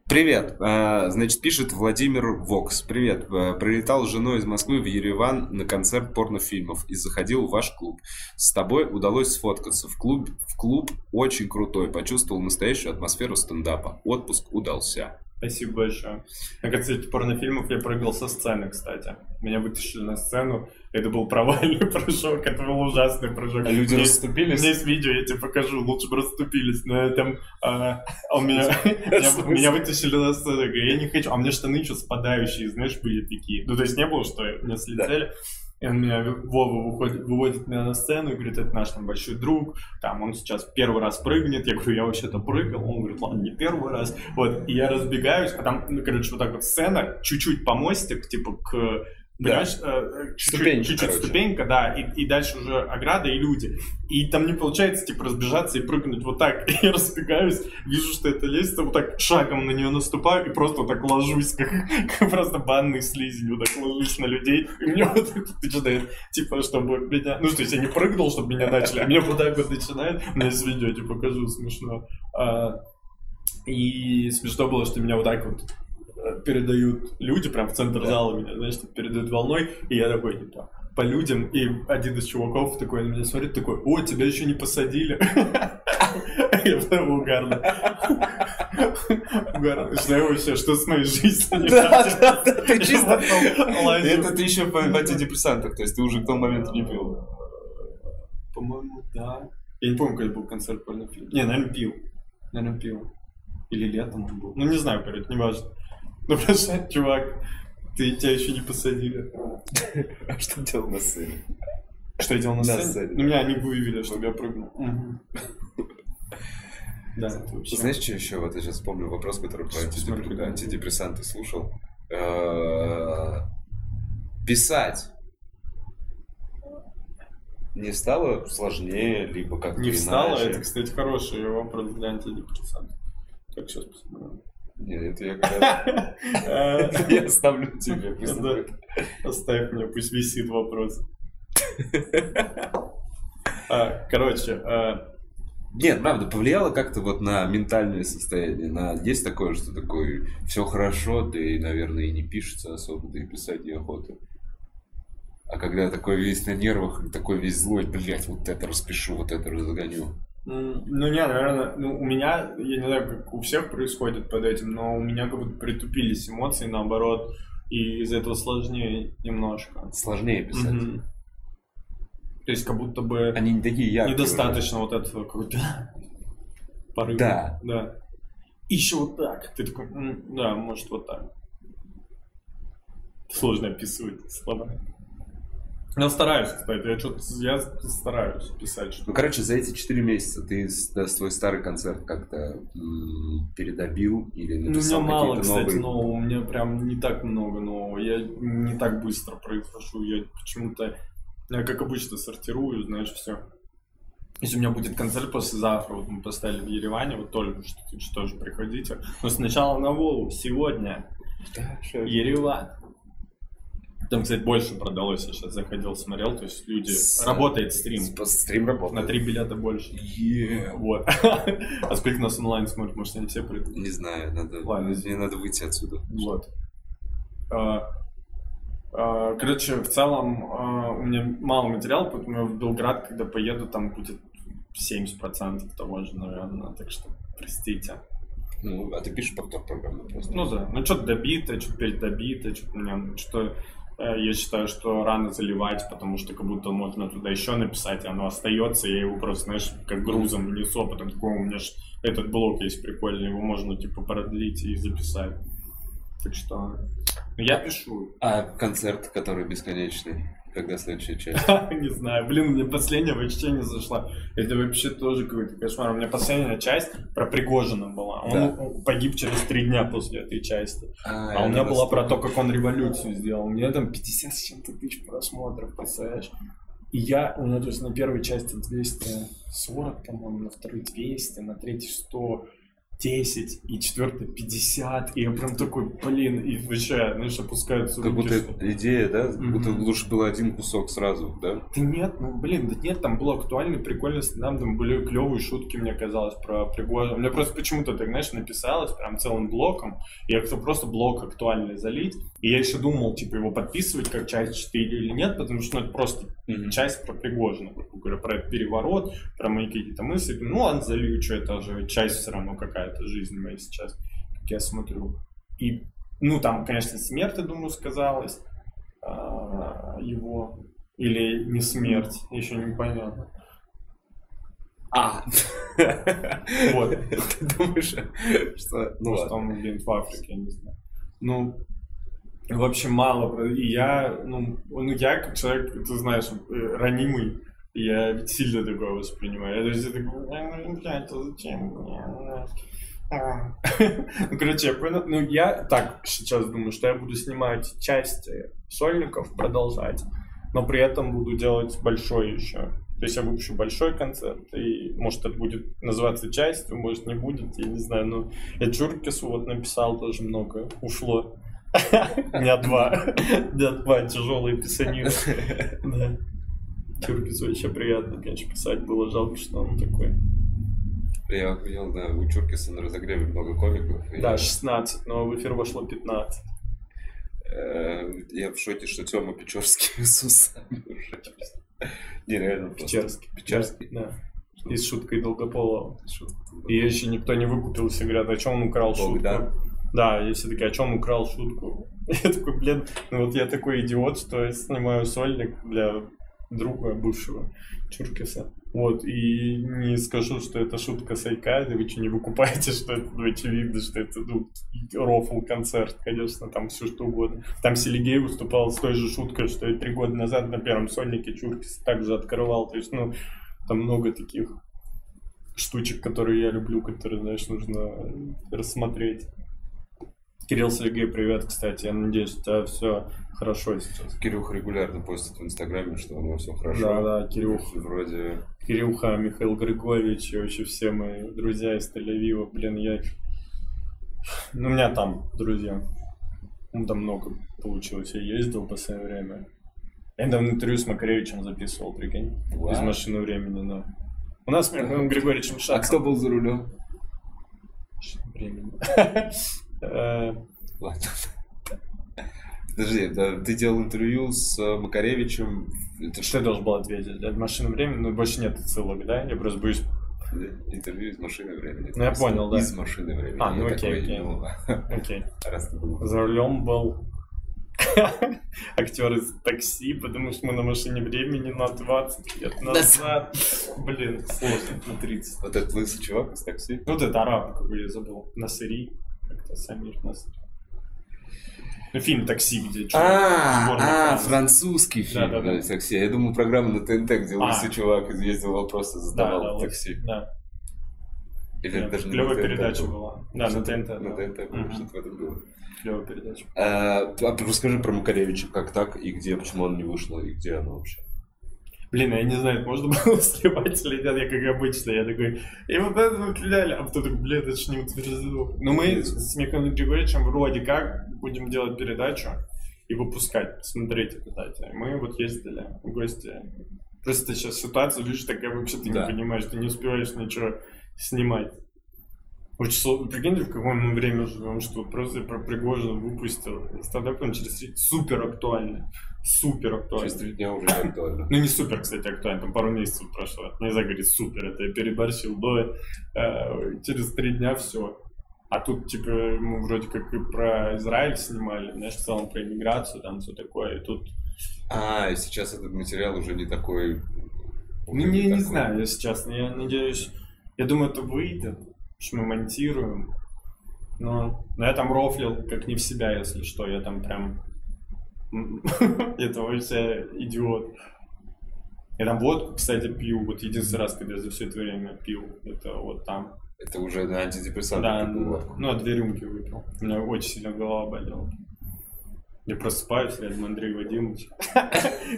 привет. Э, значит, пишет Владимир Вокс. Привет. Э, Прилетал с женой из Москвы в Ереван на концерт порнофильмов и заходил в ваш клуб. С тобой удалось сфоткаться. В клуб, в клуб очень крутой. Почувствовал настоящую атмосферу стендапа. Отпуск удался. Спасибо большое. На концерте порнофильмов я прыгал со сцены, кстати. Меня вытащили на сцену. Это был провальный прыжок. Это был ужасный прыжок. А люди Мне- расступились? У меня есть видео, я тебе покажу, лучше бы расступились, но там, а, а у меня, меня, меня вытащили на сцену, я не хочу, а у меня штаны еще спадающие, знаешь, были такие, ну то есть не было, что меня слетели, и он меня, Вова выходит, выводит меня на сцену и говорит, это наш там большой друг, там он сейчас первый раз прыгнет, я говорю, я вообще-то прыгал, он говорит, ладно, не первый раз, вот, и я разбегаюсь, а там, ну, короче, вот так вот сцена, чуть-чуть помостик, типа к Понимаешь, э, э, чуть-чуть, Ступенька, чуть-чуть ступенька, да, и, и дальше уже ограда и люди. И там не получается, типа, разбежаться и прыгнуть вот так. И я разбегаюсь, вижу, что это лестница, вот так шагом на нее наступаю и просто вот так ложусь, как, как просто банный слизень, вот так ложусь на людей. И мне вот так начинает, типа, чтобы меня... Ну, то есть я не прыгнул, чтобы меня начали, а меня вот так вот начинает. У меня есть видео, тебе покажу, смешно. А, и смешно было, что меня вот так вот передают люди, прям в центр Да. зала меня, знаешь, так передают волной, и я такой, типа, по людям, и один из чуваков такой на меня смотрит, такой, о, тебя еще не посадили. Я прям угарно. Угарно. Что вообще, что с моей жизнью? Да, да, да, ты чисто-. Это ты еще по антидепрессантах, то есть ты уже к тому моменту не пил. По-моему, да. Я не помню, когда был концерт порнофильма. Не, наверное, пил. Наверное, пил. Или летом он был. Ну, не знаю, короче, не важно. Ну, просто, чувак, ты, тебя еще не посадили. А что делал на сцене? Что я делал на сцене? Ну, меня не выявили, чтобы я прыгнул. Да. Знаешь, что еще? Вот я сейчас вспомнил вопрос, который про антидепрессанты слушал. Э, Писать не стало сложнее, либо как-то Не иначе? это, кстати, хороший вопрос для антидепрессантов. Так, сейчас посмотрим. Нет, это я. Я оставлю тебе. Оставь мне, пусть висит вопрос. А, Короче, а, Нет, правда, повлияло как-то вот на ментальное состояние. На... Есть такое, что такое все хорошо, да и, наверное, и не пишется особо, да и писать неохота. А когда такой весь на нервах, такой весь злой, блядь, вот это распишу, вот это разгоню. Ну, не, наверное, ну, у меня, я не знаю, как у всех происходит под этим, но у меня как будто притупились эмоции, наоборот, и из-за этого сложнее немножко. Сложнее писать. Угу. То есть как будто бы... Они не такие яркие. Недостаточно уже. вот этого какого-то порыва. Да. Да. Еще вот так. Ты такой, да, может вот так. Сложно описывать слова. Я стараюсь, кстати, я что-то я стараюсь писать. Что ну, короче, за эти четыре месяца ты да, свой старый концерт как-то передобил или написал Ну, у меня мало, кстати, новые... нового, у меня прям не так много нового. Я не так быстро произношу, я почему-то, я как обычно сортирую, знаешь, все. Если у меня будет концерт послезавтра, вот мы поставили в Ереване, вот только что, что же приходите. Но сначала на Вову, сегодня. Да, Ереван. Там, кстати, больше продалось, я сейчас заходил, смотрел, то есть люди... С... Работает стрим. С... Стрим работает. На три билета больше. Yeah. Вот. а сколько нас онлайн смотрит? Может, они все придут? Не знаю, надо... Ладно. Мне надо выйти отсюда. Вот. А, а, короче, в целом а, у меня мало материала, поэтому я в Белград, когда поеду, там будет 70% того же, наверное, так что простите. Ну, а ты пишешь повтор программы просто? Ну да, ну что-то добито, что-то передобито, что-то у меня, что я считаю, что рано заливать, потому что как будто можно туда еще написать, и оно остается, я его просто, знаешь, как грузом несу, а потом такой, у меня же этот блок есть прикольный, его можно типа продлить и записать. Так что ну, я пишу. А концерт, который бесконечный? Когда следующая часть? Не знаю. Блин, мне последняя вообще не зашла. Это вообще тоже какой-то кошмар. У меня последняя часть про Пригожина была. Он да. погиб через три дня после этой части. А, а у меня была про то, как он революцию сделал. У меня там 50 с чем-то тысяч просмотров, представляешь? И я, у меня, то есть на первой части 240, по-моему, на второй 200, на третьей 100. 10, и четвертый 50, и я прям такой, блин, и вообще, знаешь, опускаются Как руки, будто что... идея, да? Mm-hmm. Будто лучше было один кусок сразу, да? Да нет, ну, блин, да нет, там было актуально, прикольно, там, там были клевые шутки, мне казалось, про Пригожина. Мне просто почему-то, так, знаешь, написалось прям целым блоком, я хотел просто блок актуальный залить, и я еще думал, типа, его подписывать как часть 4 или нет, потому что, ну, это просто mm-hmm. часть про Пригожина, говоря, про этот переворот, про мои какие-то мысли. Ну, ладно, залью, что это же часть все равно какая какая-то жизнь моя сейчас, как я смотрю. И, ну, там, конечно, смерть, я думаю, сказалась а, его. Или не смерть, еще не понятно. А, вот. Ты думаешь, что... Ну, что он, блин, в Африке, я не знаю. Ну, в общем, мало. И я, ну, ну, я как человек, ты знаешь, э, ранимый, я сильно такое воспринимаю. Я, я такой, ну, блядь, зачем? Ну, короче, я понял. Ну, я так сейчас думаю, что я буду снимать части сольников, продолжать, но при этом буду делать большой еще. То есть я выпущу большой концерт, и может это будет называться частью, может не будет, я не знаю. Но я Чуркису вот написал тоже много, ушло. У меня два. У меня два тяжелые писанины. Да. Чуркису вообще приятно, конечно, писать было. Жалко, что он такой я охуел, да, у Чуркиса на разогреве много комиков. Да, 16, но в эфир вошло 15. Э, я в шоке, что Тёма Печорский с усами уже. Нереально Печерский. Печерский. Да. И с шуткой Долгополова. И еще никто не выкупил, все говорят, о чем он украл шутку. Да? И все такие, о чем украл шутку? Я такой, блин, ну вот я такой идиот, что я снимаю сольник для друга бывшего Чуркиса. Вот, и не скажу, что это шутка Сайка, вы что, не выкупаете, что это, ну, очевидно, что это, ну, рофл концерт, конечно, там все что угодно. Там Селигей выступал с той же шуткой, что и три года назад на первом сольнике Чуркис также открывал, то есть, ну, там много таких штучек, которые я люблю, которые, знаешь, нужно рассмотреть. Кирилл Сергей, привет, кстати. Я надеюсь, у тебя все хорошо сейчас. Кирюха регулярно постит в Инстаграме, что у него все хорошо. Да, да, Кирюха. Вроде... Кирюха, Михаил Григорьевич и вообще все мои друзья из Тель-Авива. Блин, я... Ну, у меня там друзья. Ну, там много получилось. Я ездил в последнее время. Я недавно интервью с Макаревичем записывал, прикинь. Wow. Из машины времени, да. У нас с Михаилом Григорьевичем Шацем. А кто был за рулем? Времени. Ладно. Подожди, да, ты делал интервью с э, Макаревичем. Это что я должен был ответить? Для машины времени, но больше нет ссылок, да? Я просто боюсь Интервью из машины времени. Ну, я понял, да. Из машины времени. А, ну Я окей, окей. ну, Окей. раз был. За рулем был актер из такси, потому что мы на машине времени на 20 лет назад. Блин, сложно, на 30. Вот этот лысый чувак из такси. Вот это араб, какой я забыл. Насыри. Как-то Самир Насыри. Ну, фильм «Такси», где. А, а, французский фильм. Да-да-да. да, из такси. Я думал, программа на ТНТ, где А. лысый чувак ездил вопросы, Да, задавал да, такси. Да. Или это даже Клевая передача было? была. Да, на ТНТ. На да. ТНТ Мгм. что-то в этом было. Клевая передача. А, а расскажи про Макаревича, как так и где, почему он не вышло, и где оно вообще? Блин, я не знаю, можно было сливать или нет, я как обычно, я такой, и вот это вот взяли, а потом такой, блин, это ж не утверждено. Но мы с Михаилом Григорьевичем вроде как будем делать передачу и выпускать, смотреть обязательно. Мы вот ездили в гости. Просто сейчас ситуация, видишь, такая вообще ты Да. не понимаешь, ты не успеваешь ничего снимать. Очень сложно. Прикиньте, в какое мы время живем, что просто про Пригожина выпустил. Стендап он через три... супер актуальный. Супер актуальный. Через три дня уже не актуально. Ну, не супер, кстати, актуально, там пару месяцев прошло. Нельзя говорить супер, это я переборщил, но э, через три дня все. А тут, типа, мы вроде как и про Израиль снимали, знаешь, в целом про иммиграцию, там все такое, и тут... А, и сейчас этот материал уже не такой... Ну, уже не, не такой. знаю, если честно, я надеюсь, я думаю, это выйдет, что мы монтируем, но, но я там рофлил как не в себя, если что, я там прям... Это вообще идиот. Я там водку, кстати, пью. Вот единственный раз, когда я за все это время пил, это вот там. Это уже на антидепрессанты Да, был, ну, а две рюмки выпил. У меня очень сильно голова болела. Я просыпаюсь, рядом Андрей Вадимович.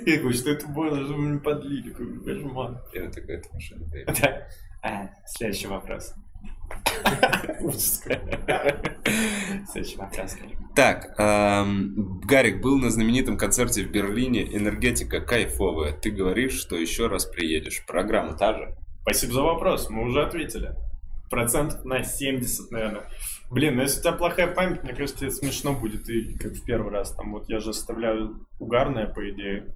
Я говорю, что это было, что вы мне подлили, какой кошмар. Я такая, это машина. Да. А, следующий вопрос. Так, эм, Гарик был на знаменитом концерте в Берлине. Энергетика кайфовая. Ты говоришь, что еще раз приедешь. Программа та же. Спасибо за вопрос, мы уже ответили. Процентов на 70, наверное. Блин, ну если у тебя плохая память, мне кажется, тебе смешно будет, и как в первый раз. Там вот я же оставляю угарное, по идее.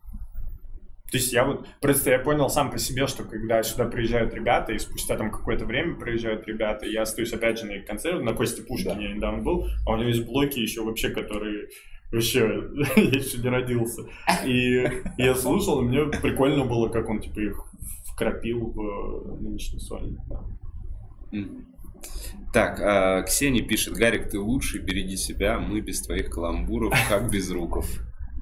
То есть я вот, просто я понял сам по себе, что когда сюда приезжают ребята, и спустя там какое-то время приезжают ребята, я остаюсь опять же на их концерте, на Косте Пушкине я недавно был, а у него есть блоки еще вообще, которые вообще, я еще не родился. И я слушал, и мне прикольно было, как он типа их вкрапил в э, нынешний сольник. да. Так, а, Ксения пишет, Гарик, ты лучший, береги себя, мы без твоих каламбуров, как без руков.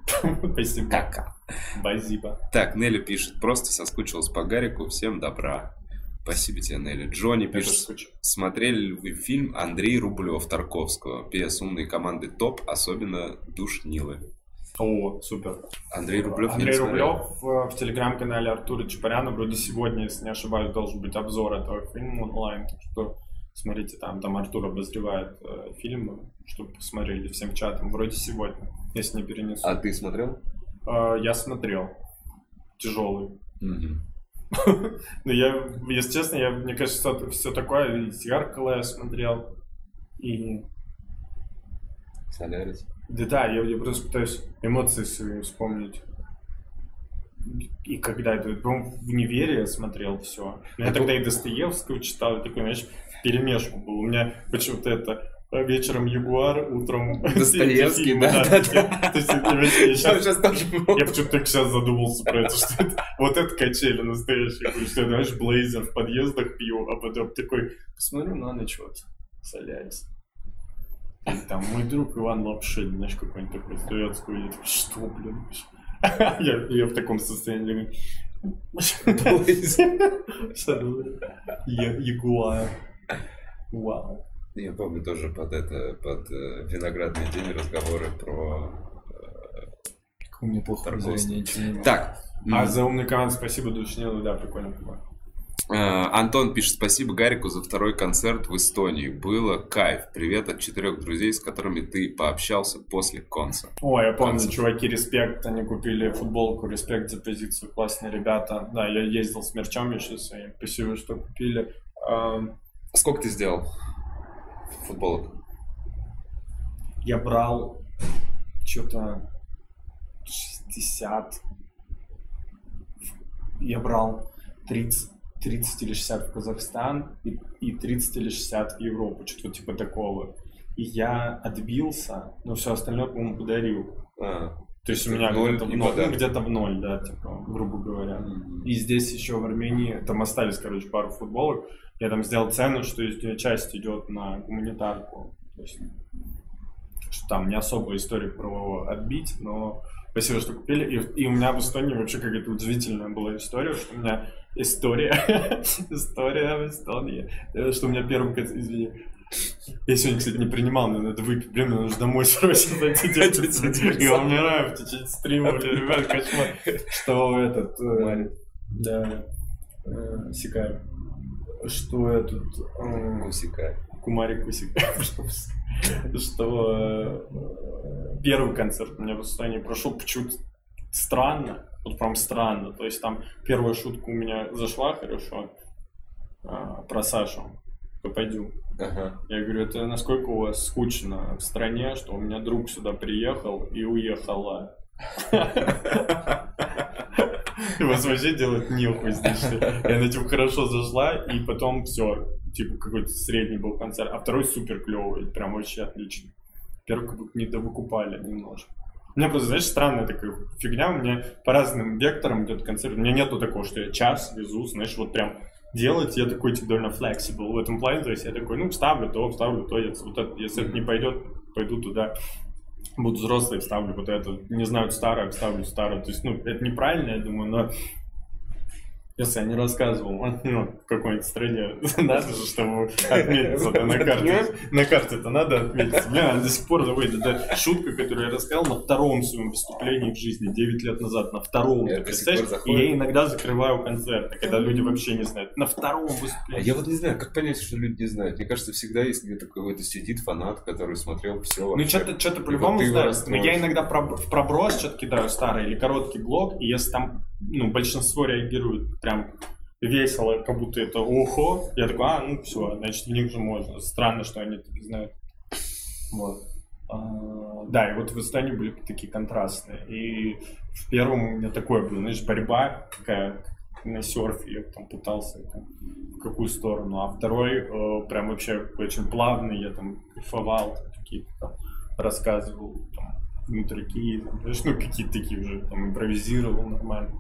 Спасибо. Кака. Базиба. Так, Нелли пишет, просто соскучилась по Гарику, всем добра. Спасибо тебе, Нелли. Джонни пишет, смотрели ли вы фильм Андрей Рублев Тарковского? PS умной команды топ, особенно душнилы. О, супер. Андрей Рублев Андрей. Рублев в, в телеграм-канале Артура Чапаряна. Вроде сегодня, если не ошибаюсь, должен быть обзор этого фильма онлайн. Так что смотрите, там, там Артур обозревает э, фильмы, чтобы посмотрели всем чатом. Вроде сегодня, если не перенесу. А ты смотрел? Э, я смотрел. Тяжелый. Мгм. Ну, я, если честно, я, мне кажется, все, все такое. И «Зеркало» я смотрел. И Солярис. Да, да, я, я просто пытаюсь эмоции свои вспомнить. И когда это, по-моему, в универе я смотрел все. Я тогда и Достоевского читал, и такой, знаешь, перемешку был. У меня почему-то это вечером Ягуар, утром Достоевский, да, да, да. Я- почему-то только сейчас задумался про это, что это, вот это качели настоящие, потому что знаешь, блейзер в подъездах пью, а потом такой, посмотрю на ночь вот, солярис. Там мой друг Иван Лапшин, знаешь, какой-нибудь такой советский, я такой, что, блин? Я, я в таком состоянии. Я- Ягуар. Вау. Я помню тоже под это, под э, виноградный день разговоры про... У меня плохое Тарковский. Так, А за умный команд спасибо, Душнилу, да, прикольно было. э, Антон пишет, спасибо Гарику за второй концерт в Эстонии. Было кайф. Привет от четырех друзей, с которыми ты пообщался после конца. О, я помню, Концерт. чуваки, респект, они купили футболку, респект за позицию, классные ребята. Да, я ездил с мерчом еще своим, спасибо, что купили. Ам, Сколько ты сделал футболок? Я брал что-то 60. Я брал 30. 30 или 60 в Казахстан и, и 30 или 60 в Европу, что-то типа такого. И я отбился, но все остальное, по-моему, подарил. А, То есть у меня где-то в ноль, ну, где-то в ноль, да, типа, грубо говоря. И здесь еще в Армении, там остались, короче, пару футболок. Я там сделал цену, что из нее часть идет на гуманитарку. То есть, что там не особая история про отбить, но спасибо, что купили. И, и у меня в Эстонии вообще какая-то удивительная была история, что у меня история, история в Эстонии, что у меня первый, кон- извини, я сегодня, кстати, не принимал, мне надо выпить. Блин, мне нужно домой срочно зайти делать. Я умираю в течение стрима, блин, ребят, кошмар. Что этот... э, Да. э, Сикай. Что этот... э, Кусика. Кумарик Кусикай. Что э, первый концерт у меня в Эстонии прошел почему-то странно. Вот прям странно. То есть там первая шутка у меня зашла хорошо. а, Про Сашу. Попадю. Ага. Я говорю, это насколько у вас скучно в стране, что у меня друг сюда приехал и уехала. Вообще делать нехуй ли. И она типа хорошо зашла, и потом все, типа какой-то средний был концерт, а второй супер клевый, прям вообще отлично. Первый как будто не довыкупали немножко. У меня просто, знаешь, странная такая фигня, у меня по разным векторам идет концерт. У меня нету такого, что я час везу, знаешь, вот прям делать, я такой, типа, довольно flexible в этом плане, то есть я такой, ну, вставлю то, вставлю то, если, вот это, если это не пойдет, пойду туда, буду взрослый, вставлю вот это, не знаю, старое, вставлю старое, то есть, ну, это неправильно, я думаю, но если я не рассказывал, ну, в какой-нибудь стране, надо же, чтобы отметиться на карте. На карте-то надо отметиться. Бля, она до сих пор выйдет. Это шутка, которую я рассказал на втором своем выступлении в жизни, 9 лет назад, на втором. Ты представляешь? И я иногда закрываю концерты, когда люди вообще не знают. На втором А выступлении. я вот не знаю, как понять, что люди не знают. Мне кажется, всегда есть где-то какой-то сидит фанат, который смотрел все Ну, что-то, что-то по-любому знаю. Но расстроишь. я иногда в проброс что-то кидаю старый или короткий блог, и если там, ну, большинство реагирует прям весело, как будто это ухо, я такой, а, ну все, значит, в них же можно. Странно, что они так знают. Вот. А, Да, и вот в Эстонии были такие контрастные. И в первом у меня такое было, знаешь, борьба такая на серфе, я там пытался там, в какую сторону. А второй э, прям вообще очень плавный, я там кайфовал, какие-то там рассказывал, там, внутрики, там, знаешь, ну какие-то такие уже, там, импровизировал нормально.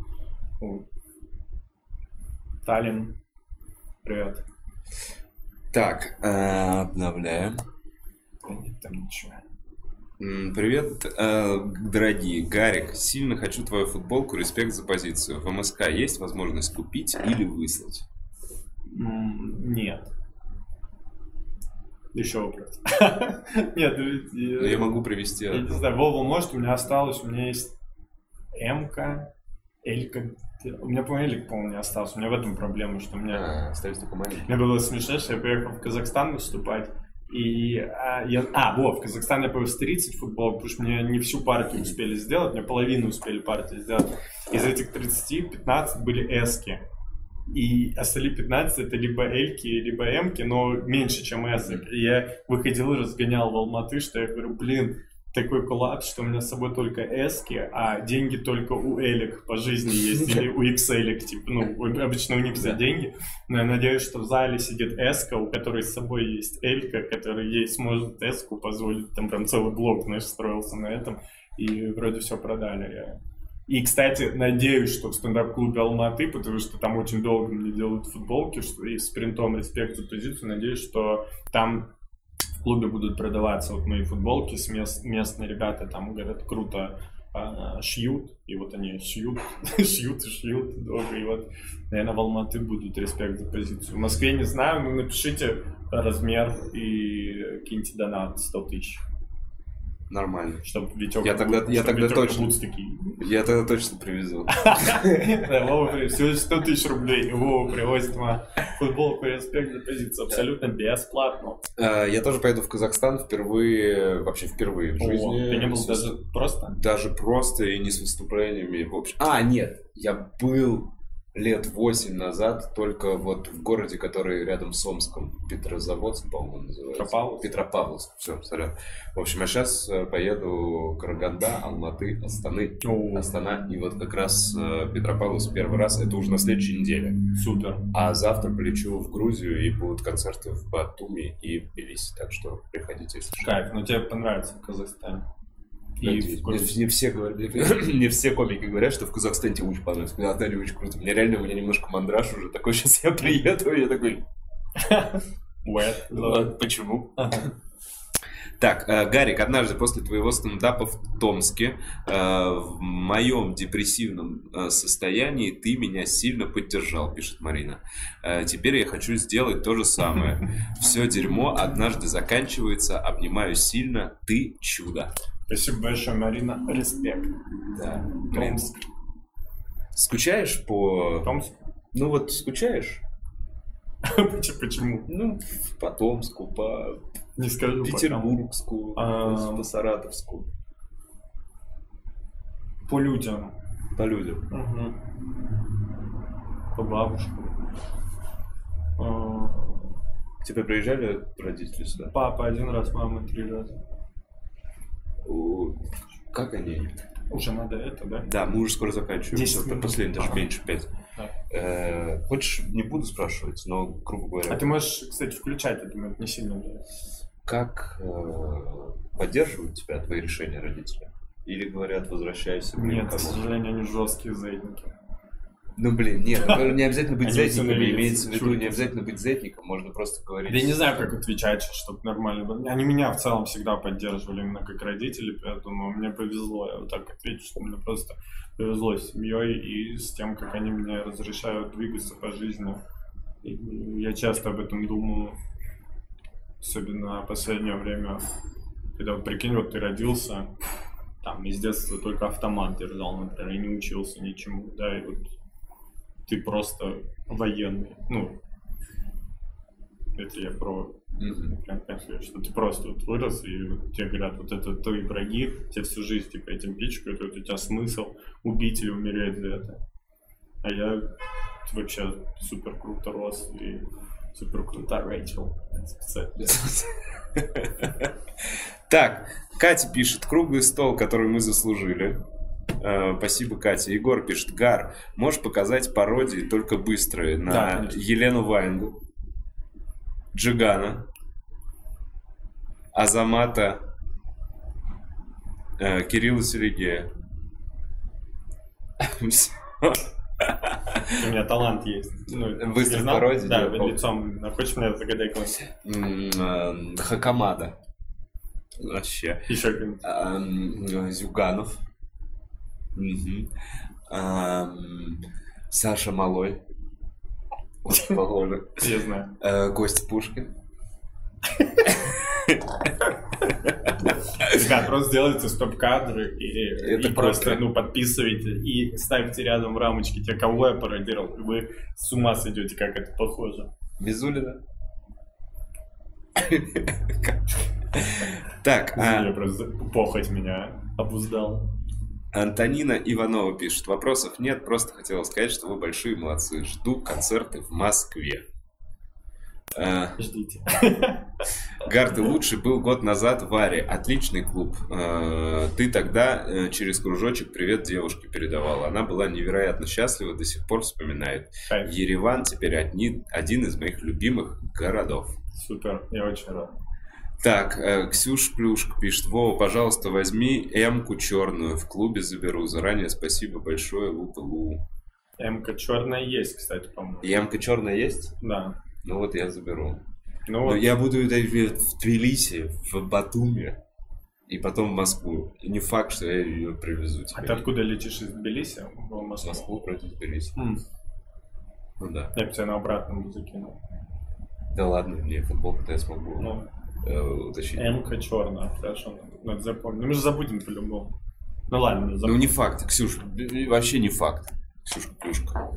Таллин, привет. Так, э, обновляем. Там ничего. Привет, э, дорогие. Гарик, сильно хочу твою футболку, респект за позицию. В МСК есть возможность купить или выслать? Нет. Еще вопрос. Нет, ну, ведь, Ну, э, я могу привести Я не знаю, Вова может, у меня осталось, у меня есть М-ка, Элька. У меня, по Элик, по-моему, не осталось. У меня в этом проблема, что у меня... А, остались только маленькие. Мне было смешно, что я поехал в Казахстан выступать. И а, я... А, вот, в Казахстан я повез 30 футбол, потому что мне не всю партию успели сделать, мне половину успели партии сделать. Из этих 30, 15 были эски. И остальные 15 это либо эльки, либо эмки, но меньше, чем эсок. И я выходил и разгонял в Алматы, что я говорю, блин, такой коллапс, что у меня с собой только эски, а деньги только у элек по жизни есть, или у икс типа, ну, обычно у них за деньги. Но я надеюсь, что в зале сидит эска, у которой с собой есть элька, который ей сможет эску позволить, там прям целый блок, знаешь, строился на этом, и вроде все продали. И, кстати, надеюсь, что в стендап-клубе Алматы, потому что там очень долго мне делают футболки, что и с принтом респект за позицию, надеюсь, что там в клубе будут продаваться вот мои футболки, с мест, местные ребята там, говорят, круто а, шьют, и вот они шьют, шьют и шьют долго, и вот, наверное, в Алматы будут респект за позицию. В Москве не знаю, ну напишите размер и киньте донат 100 тысяч, Нормально. чтобы Витек... Я тогда- я тогда точно. Я тогда точно привезу. Вова при- всего лишь 100 тысяч рублей. Вова привозит вам футболку респект за позицию абсолютно бесплатно. Э, Я тоже поеду в Казахстан впервые, вообще впервые в жизни. Ты не был даже просто? Даже просто и не с выступлениями. А, нет, я был лет 8 назад только вот в городе, который рядом с Омском, Петрозаводск, по-моему, называется. Петропавловск? Петропавловск, все, сорян. В общем, я сейчас поеду Караганда, Алматы, Астаны, О, Астана, и вот как раз э, Петропавловск первый раз, это уже на следующей неделе. Супер. А завтра полечу в Грузию, и будут концерты в Батуми и в Тбилиси, так что приходите, если. Кайф, ну тебе понравится в Казахстане. И Надеюсь. Не, не все говорят, не все комики говорят, что в Казахстане тебе очень понравится. Мне Наталья очень круто. Мне реально, у меня немножко мандраж уже. Такой, сейчас я приеду, и я такой, Wet. ладно, почему? Так, э, Гарик, однажды после твоего стендапа в Томске э, в моем депрессивном э, состоянии ты меня сильно поддержал, пишет Марина. Теперь я хочу сделать то же самое. Все дерьмо однажды заканчивается, обнимаю сильно, ты чудо. Спасибо большое, Марина. Респект. Да. Томск. Скучаешь по... Томск? Ну вот скучаешь? Почему-? Ну, по Томску, по Не скажу. Петербургску, А. по Саратовску, По людям. по людям. По бабушкам. А, К тебе приезжали родители сюда? Папа один раз, мама три раза. У- Как они? Уже надо это, да? Да, мы уже скоро заканчиваем. Десять Всё, минут. Последний, даже Ага. меньше пять. Да. Э, Хочешь, не буду спрашивать, но, грубо говоря, А ты можешь, кстати, включать это, это не сильно как э, поддерживают тебя твои решения родители? Или говорят, возвращайся, Нет, к сожалению, они жесткие заедники. Ну, блин, нет, ну, не обязательно быть зетником, имеется в виду, не обязательно быть зетником, можно просто говорить. Я не знаю, как отвечать, чтобы нормально было. Они меня в целом всегда поддерживали, именно как родители, поэтому мне повезло. Я вот так отвечу, что мне просто повезло с семьей и с тем, как они мне разрешают двигаться по жизни. И я часто об этом думаю, особенно в последнее время. Когда, прикинь, вот ты родился, там, из детства только автомат держал, например, и не учился ничему, да, и вот ты просто военный. Ну, это я про прям конкретно, что ты просто вот вырос, и тебе говорят, вот это твои враги, тебе всю жизнь типа этим пичкают, вот у тебя смысл убить или умереть за это. А я вообще супер круто рос и супер круто Рэйчел. Специально. Так, Катя пишет, круглый стол, который мы заслужили. Э, Спасибо, Катя. Егор пишет, Гар, можешь показать пародии, только быстрые, Да, на конечно. Елену Ваенгу, Джигана, Азамата, э, Кирилла Сергея. У меня талант есть. Ну, знал? пародий, Да, да, лицом. Хочешь меня загадай? М, э, Хакамада. Вообще. Еще. Ам, Зюганов. Саша Малой. Очень похоже. Я знаю. Э, Костя Пушкин. Да, просто делайте стоп-кадры и, и просто ну, подписывайте и ставьте рядом в рамочке те, кого я пародировал. Вы с ума сойдете, как это похоже. Мизулина. Так, а, Я просто похоть меня обуздал. Антонина Иванова пишет. Вопросов нет, просто хотела сказать, что вы большие молодцы. Жду концерты в Москве. А, Ждите. Гар, ты лучший был год назад в Аре. Отличный клуб. Э, Ты тогда э, через кружочек привет девушке передавала. Она была невероятно счастлива, до сих пор вспоминает. Ереван теперь одни, один из моих любимых городов. Супер, я очень рад. Так, э, Ксюш Плюшка пишет. Вова, пожалуйста, возьми М-ку черную. В клубе заберу. Заранее спасибо большое, Лупа Лу. МК черная есть, кстати, по-моему. И М-ка черная есть? Да. Ну вот я заберу. Ну Но вот, я буду да, в Тбилиси, в Батуми. И потом в Москву. И не факт, что я ее привезу тебе. а ты откуда летишь из Тбилиси в В Москву? Москву против Тбилиси. М, Ну да. Я бы тебя на обратном закинул. Да ладно, мне футболку-то я смогу Ну, э, утащить. МК черная, хорошо, надо запомнить. Ну, мы же забудем по-любому. Ну ладно, Ну забудем. не факт, Ксюш, э, вообще не факт. Ксюшка, Плюшка.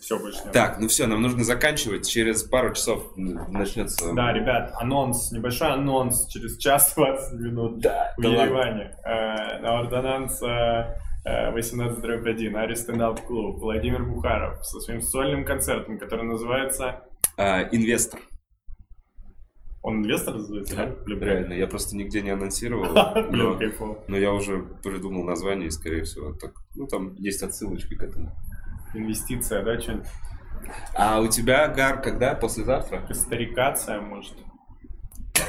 Все, больше нет. Так, ну все, нам нужно заканчивать. Через пару часов начнется... Да, ребят, анонс, небольшой анонс через час 20 минут Да, в да. Ереване. Э, На Ордонанс э, 18 дробь 1, Ари Стендап Клуб, Владимир Бухаров со своим сольным концертом, который называется... А, инвестор. Он инвестор называется, да? Блин, Реально, я просто нигде не анонсировал. Но, но я уже придумал название, и, скорее всего, так. Ну, там есть отсылочки к этому. Инвестиция, да, что-нибудь? А у тебя, Гар, когда? Послезавтра? Костарикация, может.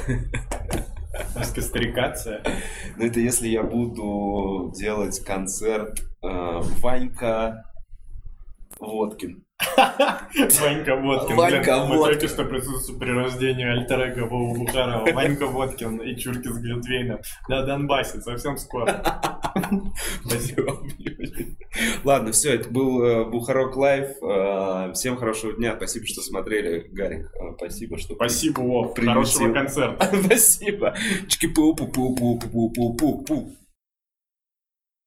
Может, костарикация? Ну, это если я буду делать концерт э, Ванька Водкин. Ванька Водкин. Ванька Блин, Мы только что присутствуем при рождении альтер Вовы Бухарова. Ванька Водкин и Чурки с Глютвейном на Донбассе совсем скоро. Спасибо. Ладно, все, это был э, Бухарок Лайв. Э, всем хорошего дня. Спасибо, что смотрели. Гарик, э, спасибо, что... Спасибо, Вов. Хорошего концерта. Спасибо. Чики-пу-пу-пу-пу-пу-пу-пу-пу.